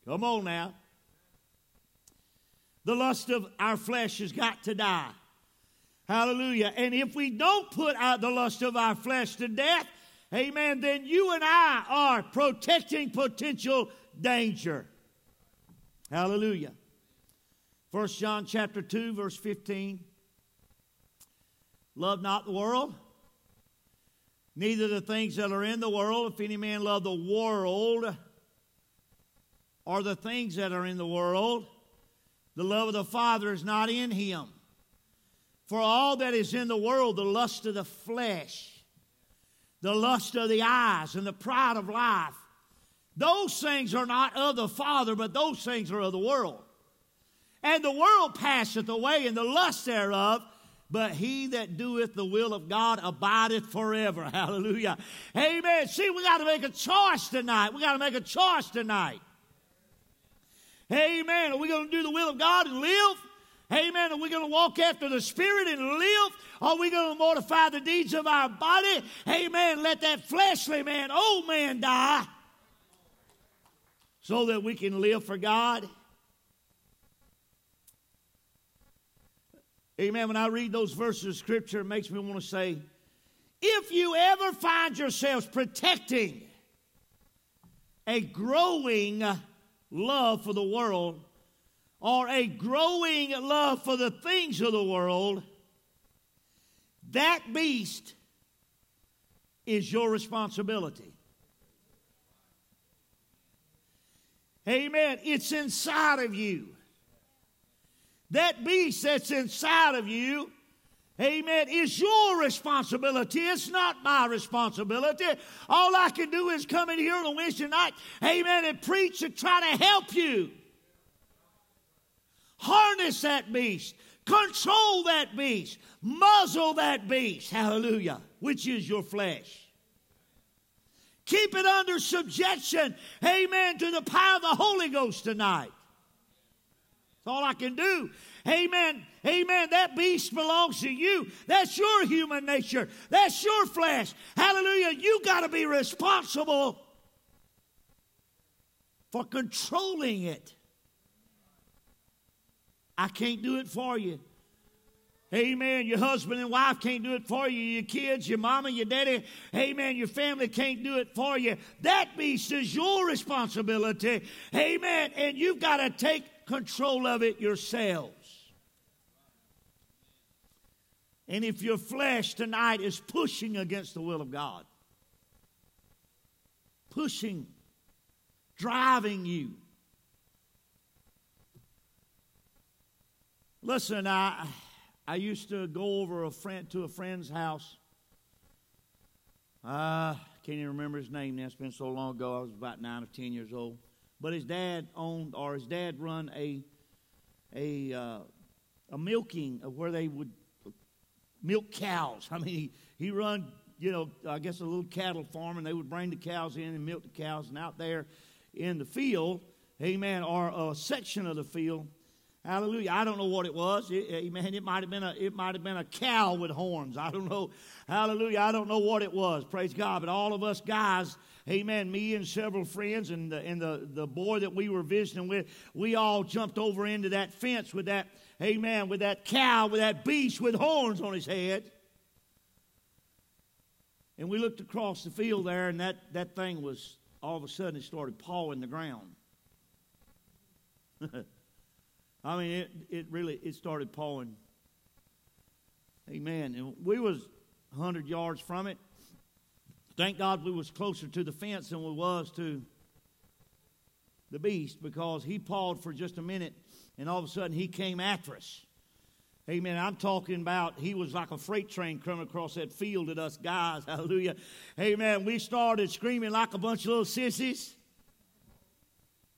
Come on now. The lust of our flesh has got to die. Hallelujah. And if we don't put out the lust of our flesh to death, amen, then you and I are protecting potential danger. Hallelujah. First John chapter 2, verse 15. Love not the world, neither the things that are in the world. If any man love the world or the things that are in the world, the love of the Father is not in him. For all that is in the world, the lust of the flesh, the lust of the eyes, and the pride of life, those things are not of the Father, but those things are of the world. And the world passeth away, and the lust thereof, but he that doeth the will of God abideth forever. Hallelujah. Amen. See, we got to make a choice tonight. We got to make a choice tonight. Amen. Are we going to do the will of God and live? Amen. Are we going to walk after the Spirit and live? Are we going to mortify the deeds of our body? Amen. Let that fleshly man, old man, die so that we can live for God. Amen. When I read those verses of Scripture, it makes me want to say, if you ever find yourselves protecting a growing love for the world or a growing love for the things of the world, that beast is your responsibility. Amen. It's inside of you. That beast that's inside of you, amen, is your responsibility. It's not my responsibility. All I can do is come in here on a Wednesday night, amen, and preach and try to help you. Harness that beast, control that beast, muzzle that beast, hallelujah, which is your flesh. Keep it under subjection, amen, to the power of the Holy Ghost tonight. That's all I can do. Amen. Amen. That beast belongs to you. That's your human nature. That's your flesh. Hallelujah. You got to be responsible for controlling it. I can't do it for you. Amen. Your husband and wife can't do it for you. Your kids, your mama, your daddy, amen. Your family can't do it for you. That beast is your responsibility. Amen. And you've got to take control of it yourselves. And if your flesh tonight is pushing against the will of God, pushing, driving you, listen, I, I used to go over a friend to a friend's house. I uh, can't even remember his name now. It's been so long ago. I was about nine or ten years old. But his dad owned, or his dad run a a uh, a milking of where they would milk cows. I mean, he, he run, you know, I guess a little cattle farm, and they would bring the cows in and milk the cows. And out there in the field, amen, or a section of the field, hallelujah. I don't know what it was. It, amen. It might have been a it might have been a cow with horns. I don't know. Hallelujah. I don't know what it was. Praise God. But all of us guys Amen. Me and several friends and the, and the, the boy that we were visiting with, we all jumped over into that fence with that, amen, with that cow, with that beast with horns on his head. And we looked across the field there, and that, that thing was all of a sudden it started pawing the ground. I mean, it, it really it started pawing. Amen. And we was 100 yards from it. Thank God we was closer to the fence than we was to the beast because he pawed for just a minute and all of a sudden he came after us. Amen. I'm talking about he was like a freight train coming across that field at us guys. Hallelujah. Amen. We started screaming like a bunch of little sissies.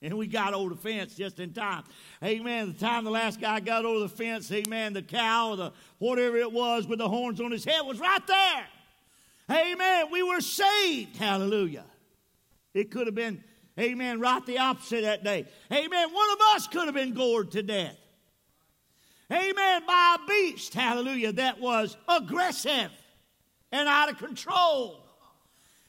And we got over the fence just in time. Amen. The time the last guy got over the fence, amen, the cow the whatever it was with the horns on his head was right there. Amen. We were saved. Hallelujah. It could have been, amen, right the opposite that day. Amen. One of us could have been gored to death. Amen. By a beast. Hallelujah. That was aggressive and out of control.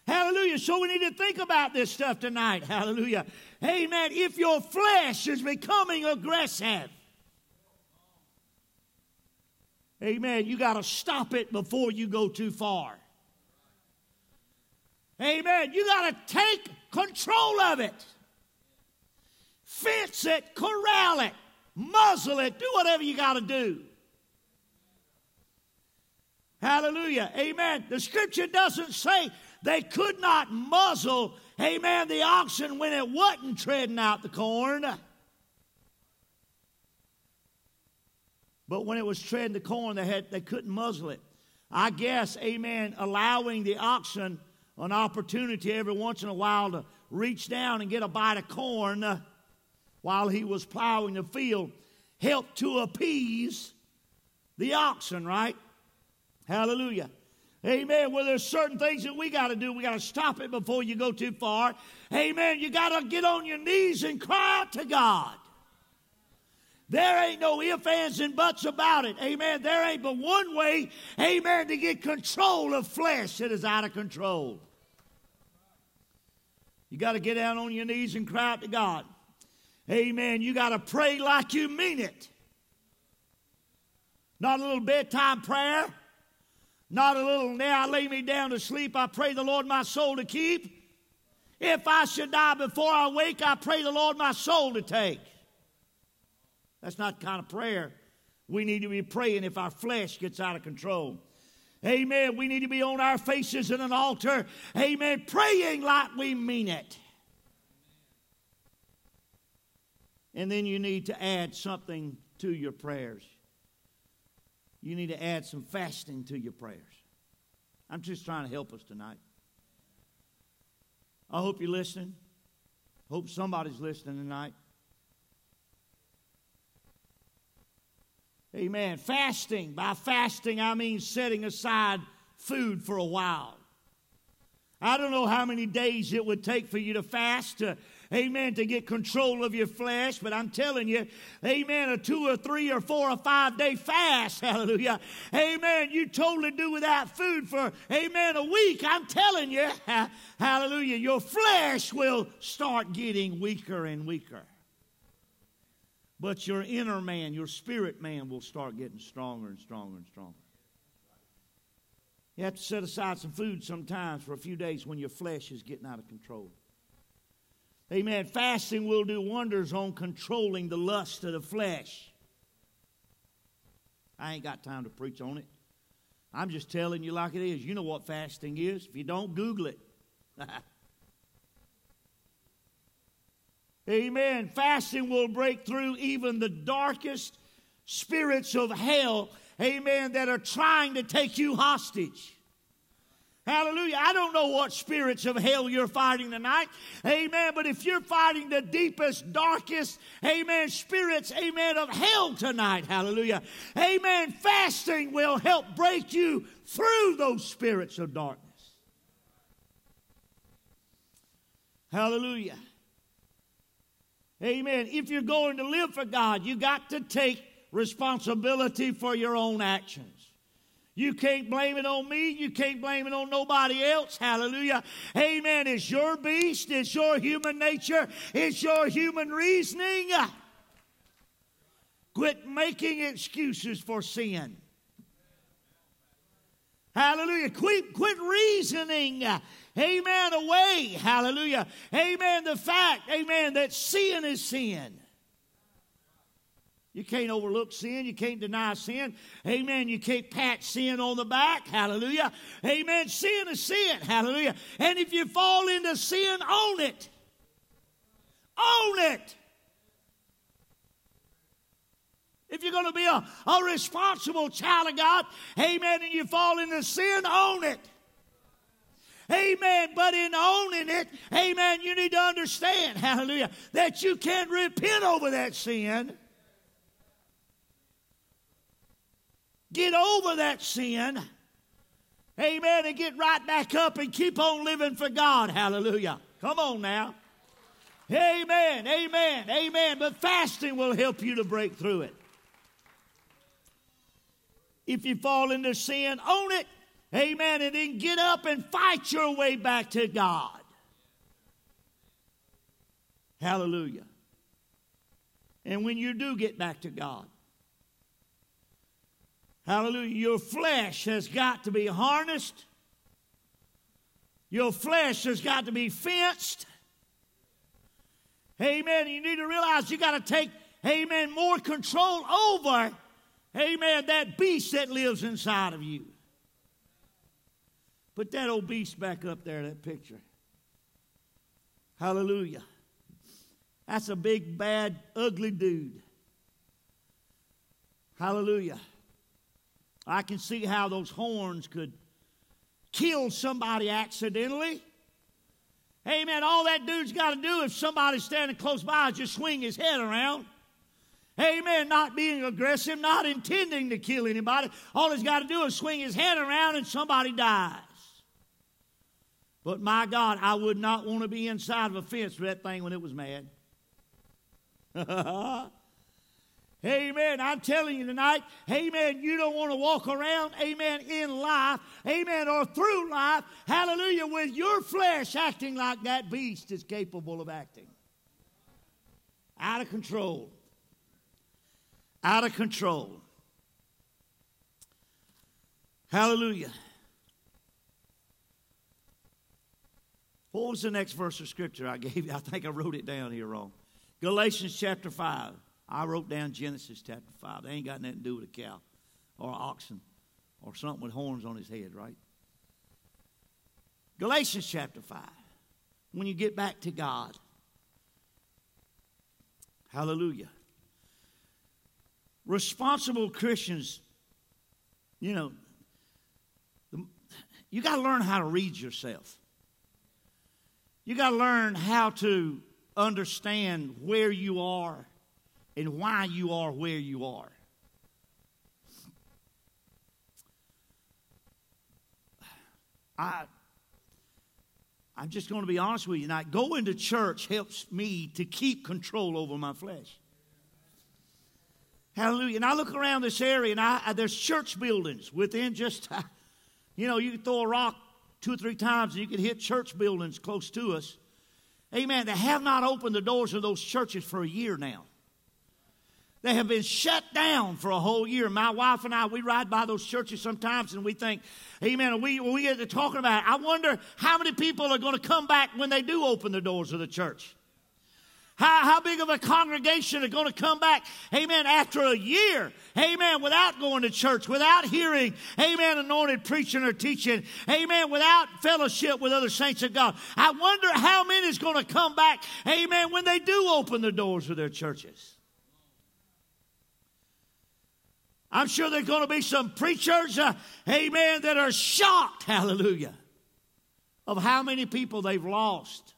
Hallelujah. So we need to think about this stuff tonight. Hallelujah. Amen. If your flesh is becoming aggressive, amen, you got to stop it before you go too far. Amen. You got to take control of it. Fence it, corral it, muzzle it, do whatever you got to do. Hallelujah. Amen. The scripture doesn't say they could not muzzle, amen, the oxen when it wasn't treading out the corn. But when it was treading the corn, they, had, they couldn't muzzle it. I guess, amen, allowing the oxen an opportunity every once in a while to reach down and get a bite of corn uh, while he was plowing the field helped to appease the oxen, right? Hallelujah. Amen. Well, there's certain things that we got to do. We got to stop it before you go too far. Amen. You got to get on your knees and cry out to God. There ain't no ifs, ands, and buts about it. Amen. There ain't but one way, amen, to get control of flesh that is out of control. You got to get down on your knees and cry out to God. Amen. You got to pray like you mean it. Not a little bedtime prayer. Not a little, now I lay me down to sleep. I pray the Lord my soul to keep. If I should die before I wake, I pray the Lord my soul to take. That's not the kind of prayer we need to be praying if our flesh gets out of control. Amen. We need to be on our faces in an altar. Amen. Praying like we mean it. And then you need to add something to your prayers. You need to add some fasting to your prayers. I'm just trying to help us tonight. I hope you're listening. Hope somebody's listening tonight. Amen. Fasting. By fasting, I mean setting aside food for a while. I don't know how many days it would take for you to fast to, amen, to get control of your flesh, but I'm telling you, amen, a two or three or four or five day fast, hallelujah, amen, you totally do without food for, amen, a week. I'm telling you, hallelujah, your flesh will start getting weaker and weaker. But your inner man, your spirit man, will start getting stronger and stronger and stronger. You have to set aside some food sometimes for a few days when your flesh is getting out of control. Amen. Fasting will do wonders on controlling the lust of the flesh. I ain't got time to preach on it. I'm just telling you like it is. You know what fasting is. If you don't, Google it. Amen. Fasting will break through even the darkest spirits of hell, amen, that are trying to take you hostage. Hallelujah. I don't know what spirits of hell you're fighting tonight. Amen. But if you're fighting the deepest, darkest, amen, spirits, amen, of hell tonight, hallelujah. Amen. Fasting will help break you through those spirits of darkness. Hallelujah. Amen. If you're going to live for God, you got to take responsibility for your own actions. You can't blame it on me. You can't blame it on nobody else. Hallelujah. Amen. It's your beast. It's your human nature. It's your human reasoning. Quit making excuses for sin. Hallelujah. Quit, quit reasoning amen, away, hallelujah, amen, the fact, amen, that sin is sin. You can't overlook sin. You can't deny sin. Amen. You can't pat sin on the back. Hallelujah. Amen. Sin is sin. Hallelujah. And if you fall into sin, own it. Own it. If you're going to be a, a responsible child of God, amen, and you fall into sin, own it. Amen. But in owning it, amen, you need to understand, hallelujah, that you can repent over that sin. Get over that sin. Amen. And get right back up and keep on living for God. Hallelujah. Come on now. Amen. Amen. Amen. But fasting will help you to break through it. If you fall into sin, own it. Amen. And then get up and fight your way back to God. Hallelujah. And when you do get back to God, hallelujah, your flesh has got to be harnessed. Your flesh has got to be fenced. Amen. You need to realize you got to take, amen, more control over, amen, that beast that lives inside of you. Put that old beast back up there, that picture. Hallelujah. That's a big, bad, ugly dude. Hallelujah. I can see how those horns could kill somebody accidentally. Hey, Amen. All that dude's got to do if somebody's standing close by is just swing his head around. Hey, Amen. Not being aggressive, not intending to kill anybody. All he's got to do is swing his head around and somebody dies. But my God, I would not want to be inside of a fence for that thing when it was mad. Amen. I'm telling you tonight, amen, you don't want to walk around, amen, in life, amen, or through life, hallelujah, with your flesh acting like that beast is capable of acting. Out of control. Out of control. Hallelujah. What was the next verse of scripture I gave you? I think I wrote it down here wrong. Galatians chapter 5. I wrote down Genesis chapter 5. They ain't got nothing to do with a cow or oxen or something with horns on his head, right? Galatians chapter 5. When you get back to God. Hallelujah. Responsible Christians, you know, you got to learn how to read yourself. You got to learn how to understand where you are and why you are where you are. I, I'm just going to be honest with you tonight. Going to church helps me to keep control over my flesh. Hallelujah. And I look around this area and I, there's church buildings within just, you know, you can throw a rock two or three times and you can hit church buildings close to us. Amen. They have not opened the doors of those churches for a year now. They have been shut down for a whole year. My wife and I, we ride by those churches sometimes and we think, amen, we, we get to talking about it. I wonder how many people are going to come back when they do open the doors of the church. How, how big of a congregation are going to come back, amen, after a year, amen, without going to church, without hearing, amen, anointed preaching or teaching, amen, without fellowship with other saints of God. I wonder how many is going to come back, amen, when they do open the doors of their churches. I'm sure there's going to be some preachers, uh, amen, that are shocked, hallelujah, of how many people they've lost.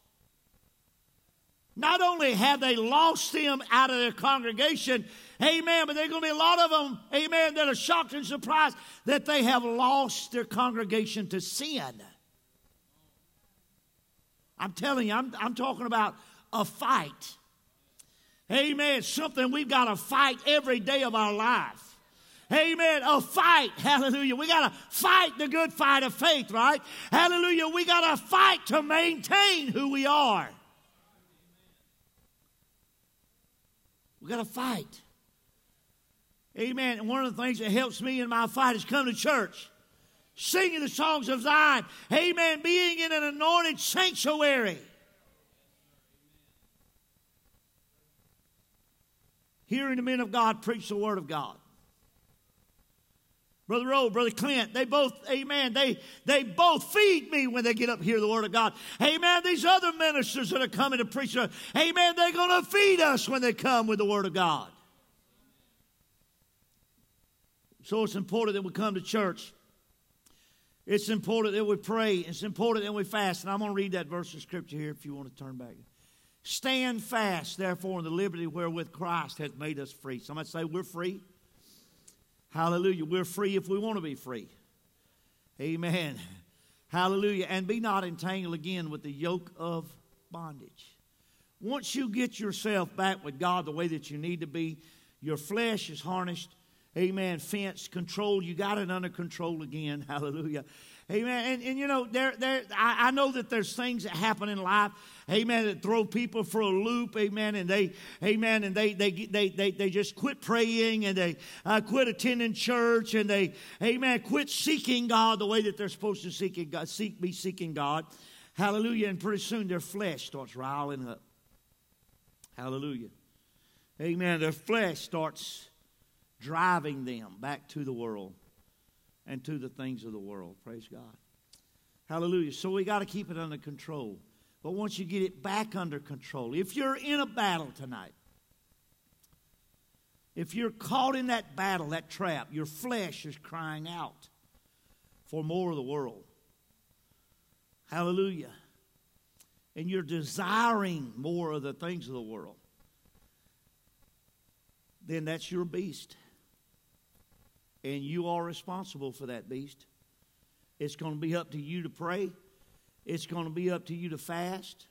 Not only have they lost them out of their congregation, amen, but there's going to be a lot of them, amen, that are shocked and surprised that they have lost their congregation to sin. I'm telling you, I'm, I'm talking about a fight. Amen. Something we've got to fight every day of our life. Amen. A fight. Hallelujah. We got to fight the good fight of faith, right? Hallelujah. We got to fight to maintain who we are. We got to fight. Amen. And one of the things that helps me in my fight is coming to church, singing the songs of Zion. Amen. Being in an anointed sanctuary. Hearing the men of God preach the word of God. Brother Rowe, Brother Clint, they both, amen, they, they both feed me when they get up here the Word of God. Amen. These other ministers that are coming to preach, uh, amen, they're going to feed us when they come with the Word of God. So it's important that we come to church. It's important that we pray. It's important that we fast. And I'm going to read that verse of Scripture here if you want to turn back. Stand fast, therefore, in the liberty wherewith Christ hath made us free. Somebody say, We're free. Hallelujah. We're free if we want to be free. Amen. Hallelujah. And be not entangled again with the yoke of bondage. Once you get yourself back with God the way that you need to be, your flesh is harnessed. Amen. Fence, control. You got it under control again. Hallelujah. Amen. And, and you know, there, there, I, I know that there's things that happen in life, amen, that throw people for a loop, amen, and they, amen, and they, they, they, they, they just quit praying and they uh, quit attending church and they, amen, quit seeking God the way that they're supposed to seek God, seek, be seeking God. Hallelujah. And pretty soon their flesh starts riling up. Hallelujah. Amen. Their flesh starts driving them back to the world and to the things of the world. Praise God. Hallelujah. So we got to keep it under control. But once you get it back under control, if you're in a battle tonight, if you're caught in that battle, that trap, your flesh is crying out for more of the world. Hallelujah. And you're desiring more of the things of the world, then that's your beast and you are responsible for that beast. It's going to be up to you to pray. It's going to be up to you to fast.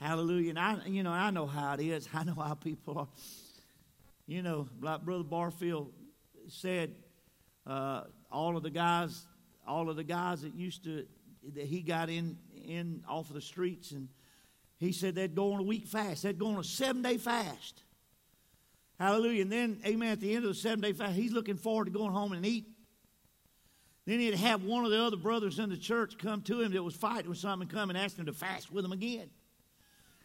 Hallelujah. And I, you know, I know how it is. I know how people are. You know, like Brother Barfield said, uh, all of the guys, all of the guys that used to, that he got in, in off of the streets, and he said they'd go on a week fast. They'd go on a seven day fast. Hallelujah. And then, amen, at the end of the seven day fast, he's looking forward to going home and eat. Then he'd have one of the other brothers in the church come to him that was fighting with something come and ask him to fast with him again.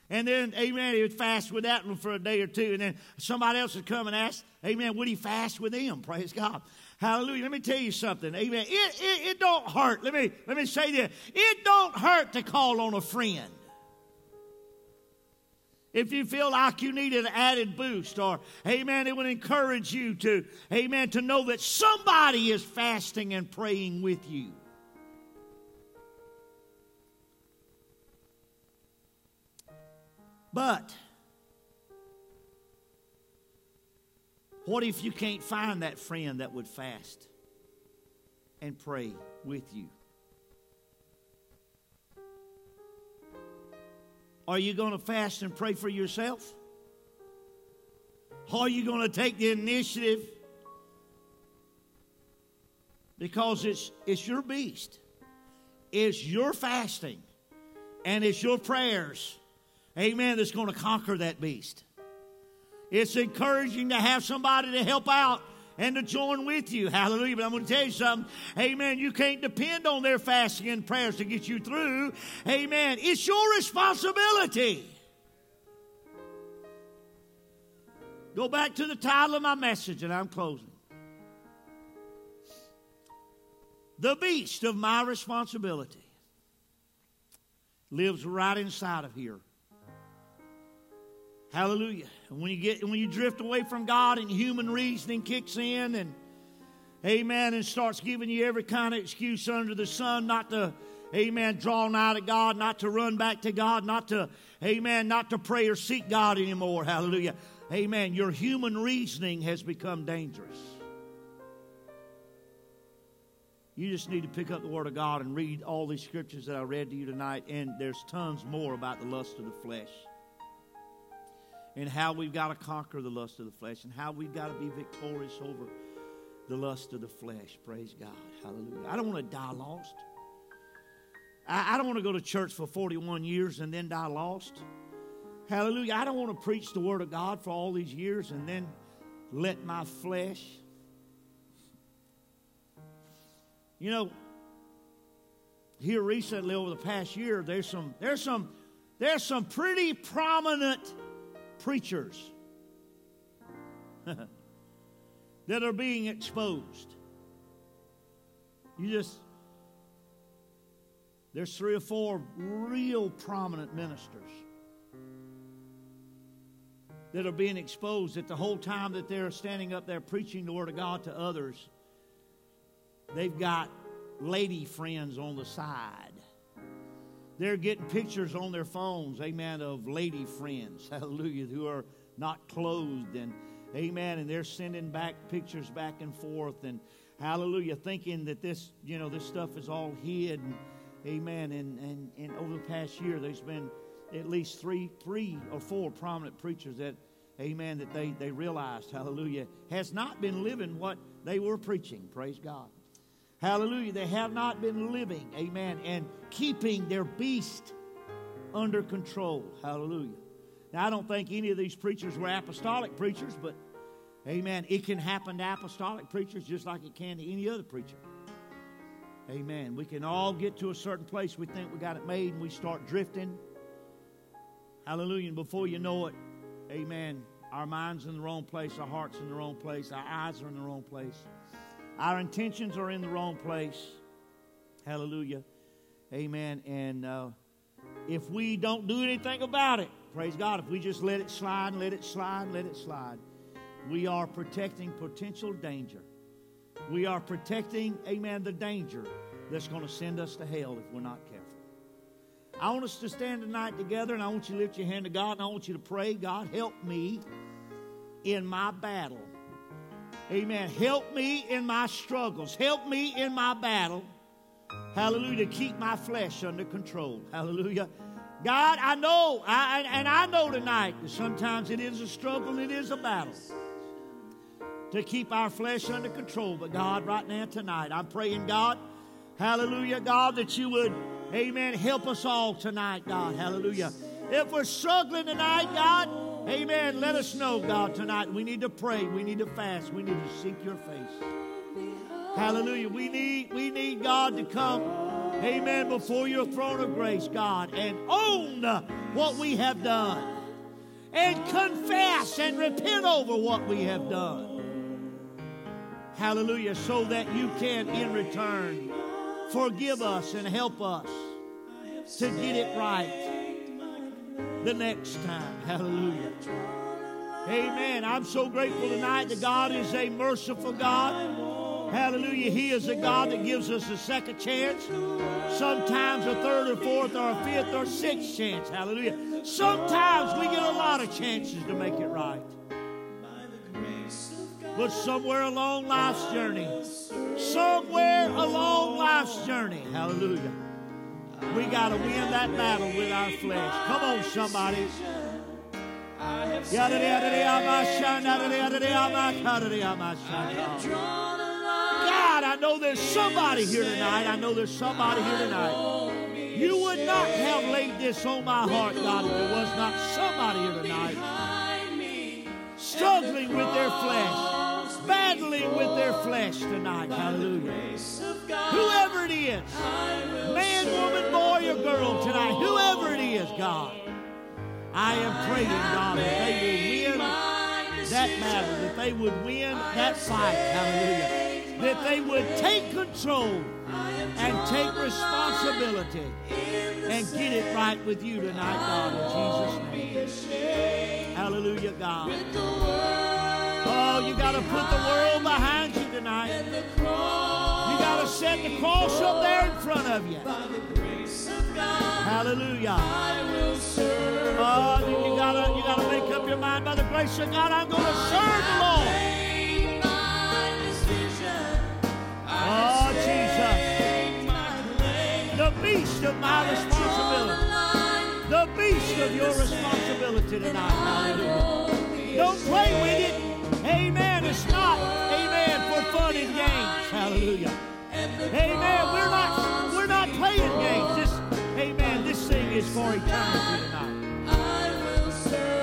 And then, amen, he would fast with that one for a day or two. And then somebody else would come and ask, amen, would he fast with them? Praise God. Hallelujah. Let me tell you something. Amen. It, it, it don't hurt. Let me, let me say this. It don't hurt to call on a friend. If you feel like you need an added boost, or amen, it would encourage you to, amen, to know that somebody is fasting and praying with you. But what if you can't find that friend that would fast and pray with you? Are you going to fast and pray for yourself? Are you going to take the initiative? Because it's, it's your beast, it's your fasting, and it's your prayers, amen, that's going to conquer that beast. It's encouraging to have somebody to help out and to join with you. Hallelujah. But I'm going to tell you something. Amen. You can't depend on their fasting and prayers to get you through. Amen. It's your responsibility. Go back to the title of my message, and I'm closing. The beast of my responsibility lives right inside of here. Hallelujah. And when you get when you drift away from God and human reasoning kicks in and amen and starts giving you every kind of excuse under the sun not to amen draw nigh to God, not to run back to God, not to amen, not to pray or seek God anymore. Hallelujah. Amen. Your human reasoning has become dangerous. You just need to pick up the Word of God and read all these scriptures that I read to you tonight, and there's tons more about the lust of the flesh and how we've got to conquer the lust of the flesh and how we've got to be victorious over the lust of the flesh. Praise God. Hallelujah. I don't want to die lost. I, I don't want to go to church for 41 years and then die lost. Hallelujah. I don't want to preach the Word of God for all these years and then let my flesh. You know, here recently over the past year, there's some there's some there's some pretty prominent preachers that are being exposed. You just, there's three or four real prominent ministers that are being exposed that the whole time that they're standing up there preaching the Word of God to others, they've got lady friends on the side they're getting pictures on their phones, amen, of lady friends, hallelujah, who are not clothed and amen, and they're sending back pictures back and forth and hallelujah, thinking that this, you know, this stuff is all hid and amen. And, and, and over the past year, there's been at least three, three or four prominent preachers that, amen, that they, they realized, hallelujah, has not been living what they were preaching. Praise God. Hallelujah. They have not been living, amen, and keeping their beast under control. Hallelujah. Now, I don't think any of these preachers were apostolic preachers, but amen, it can happen to apostolic preachers just like it can to any other preacher. Amen. We can all get to a certain place we think we got it made and we start drifting. Hallelujah. And before you know it, amen, our mind's in the wrong place, our heart's in the wrong place, our eyes are in the wrong place. Our intentions are in the wrong place. Hallelujah. Amen. And uh, if we don't do anything about it, praise God, if we just let it slide, let it slide, let it slide, we are protecting potential danger. We are protecting, amen, the danger that's going to send us to hell if we're not careful. I want us to stand tonight together and I want you to lift your hand to God and I want you to pray, God, help me in my battle Amen. Help me in my struggles. Help me in my battle. Hallelujah. Keep my flesh under control. Hallelujah. God, I know, I, and I know tonight that sometimes it is a struggle, it is a battle. to keep our flesh under control. But God, right now, tonight, I'm praying, God, hallelujah, God, that you would, amen, help us all tonight, God, hallelujah. If we're struggling tonight, God, amen, let us know, God, tonight. We need to pray, we need to fast, we need to seek your face. Hallelujah. We need, we need God to come, amen, before your throne of grace, God, and own what we have done and confess and repent over what we have done. Hallelujah. So that you can, in return, forgive us and help us to get it right the next time. Hallelujah. Amen. I'm so grateful tonight that God is a merciful God. Hallelujah. He is a God that gives us a second chance, sometimes a third or fourth or a fifth or sixth chance. Hallelujah. Sometimes we get a lot of chances to make it right. But somewhere along life's journey, somewhere along life's journey, hallelujah, we got to win that battle with our flesh. Come on, somebody. God, I know there's somebody here tonight. I know there's somebody here tonight. You would not have laid this on my heart, God, if there was not somebody here tonight struggling with their flesh, battling with their flesh tonight. Hallelujah. Whoever it is, man, woman, boy, or girl tonight, whoever it is, God, I am praying, God, that they will win that battle, that they would win that fight. Hallelujah. That they would take control and take responsibility and get it right with you tonight, God, in Jesus' name. Hallelujah, God. Oh, you got to put the world behind you tonight. You got to set the cross up there in front of you. Hallelujah. Oh, you gotta you gotta make up your mind by the grace of God. I'm gonna serve the Lord. Oh, Jesus. The beast of my responsibility. The beast of your responsibility tonight. Don't play with it. Amen. It's not, amen, for fun and games. Hallelujah. Amen. We're not we're not playing games. This, amen, this thing is for eternity tonight.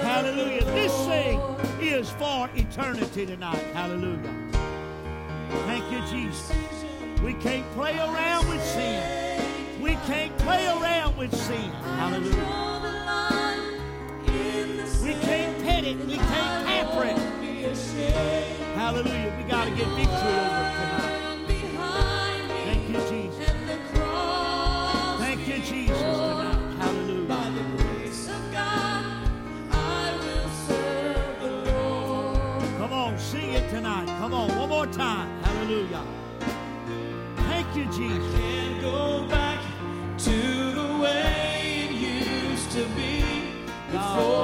Hallelujah. This thing is for eternity tonight. Hallelujah. Thank you, Jesus. We can't play around with sin. We can't play around with sin. Hallelujah. We can't pet it. We can't pamper it. Hallelujah. We got to get victory over it tonight. Thank you, Jesus. Thank you, Jesus, tonight. Hallelujah. Come on, sing it tonight. Come on, one more time. Hallelujah. Thank you, Jesus. Can't go back to the way it used to be before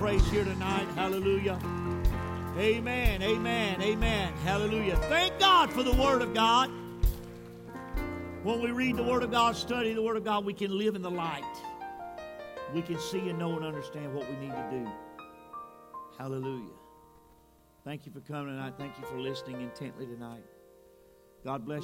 praise here tonight. Hallelujah. Amen. Amen. Amen. Hallelujah. Thank God for the Word of God. When we read the Word of God, study the Word of God, we can live in the light. We can see and know and understand what we need to do. Hallelujah. Thank you for coming tonight. Thank you for listening intently tonight. God bless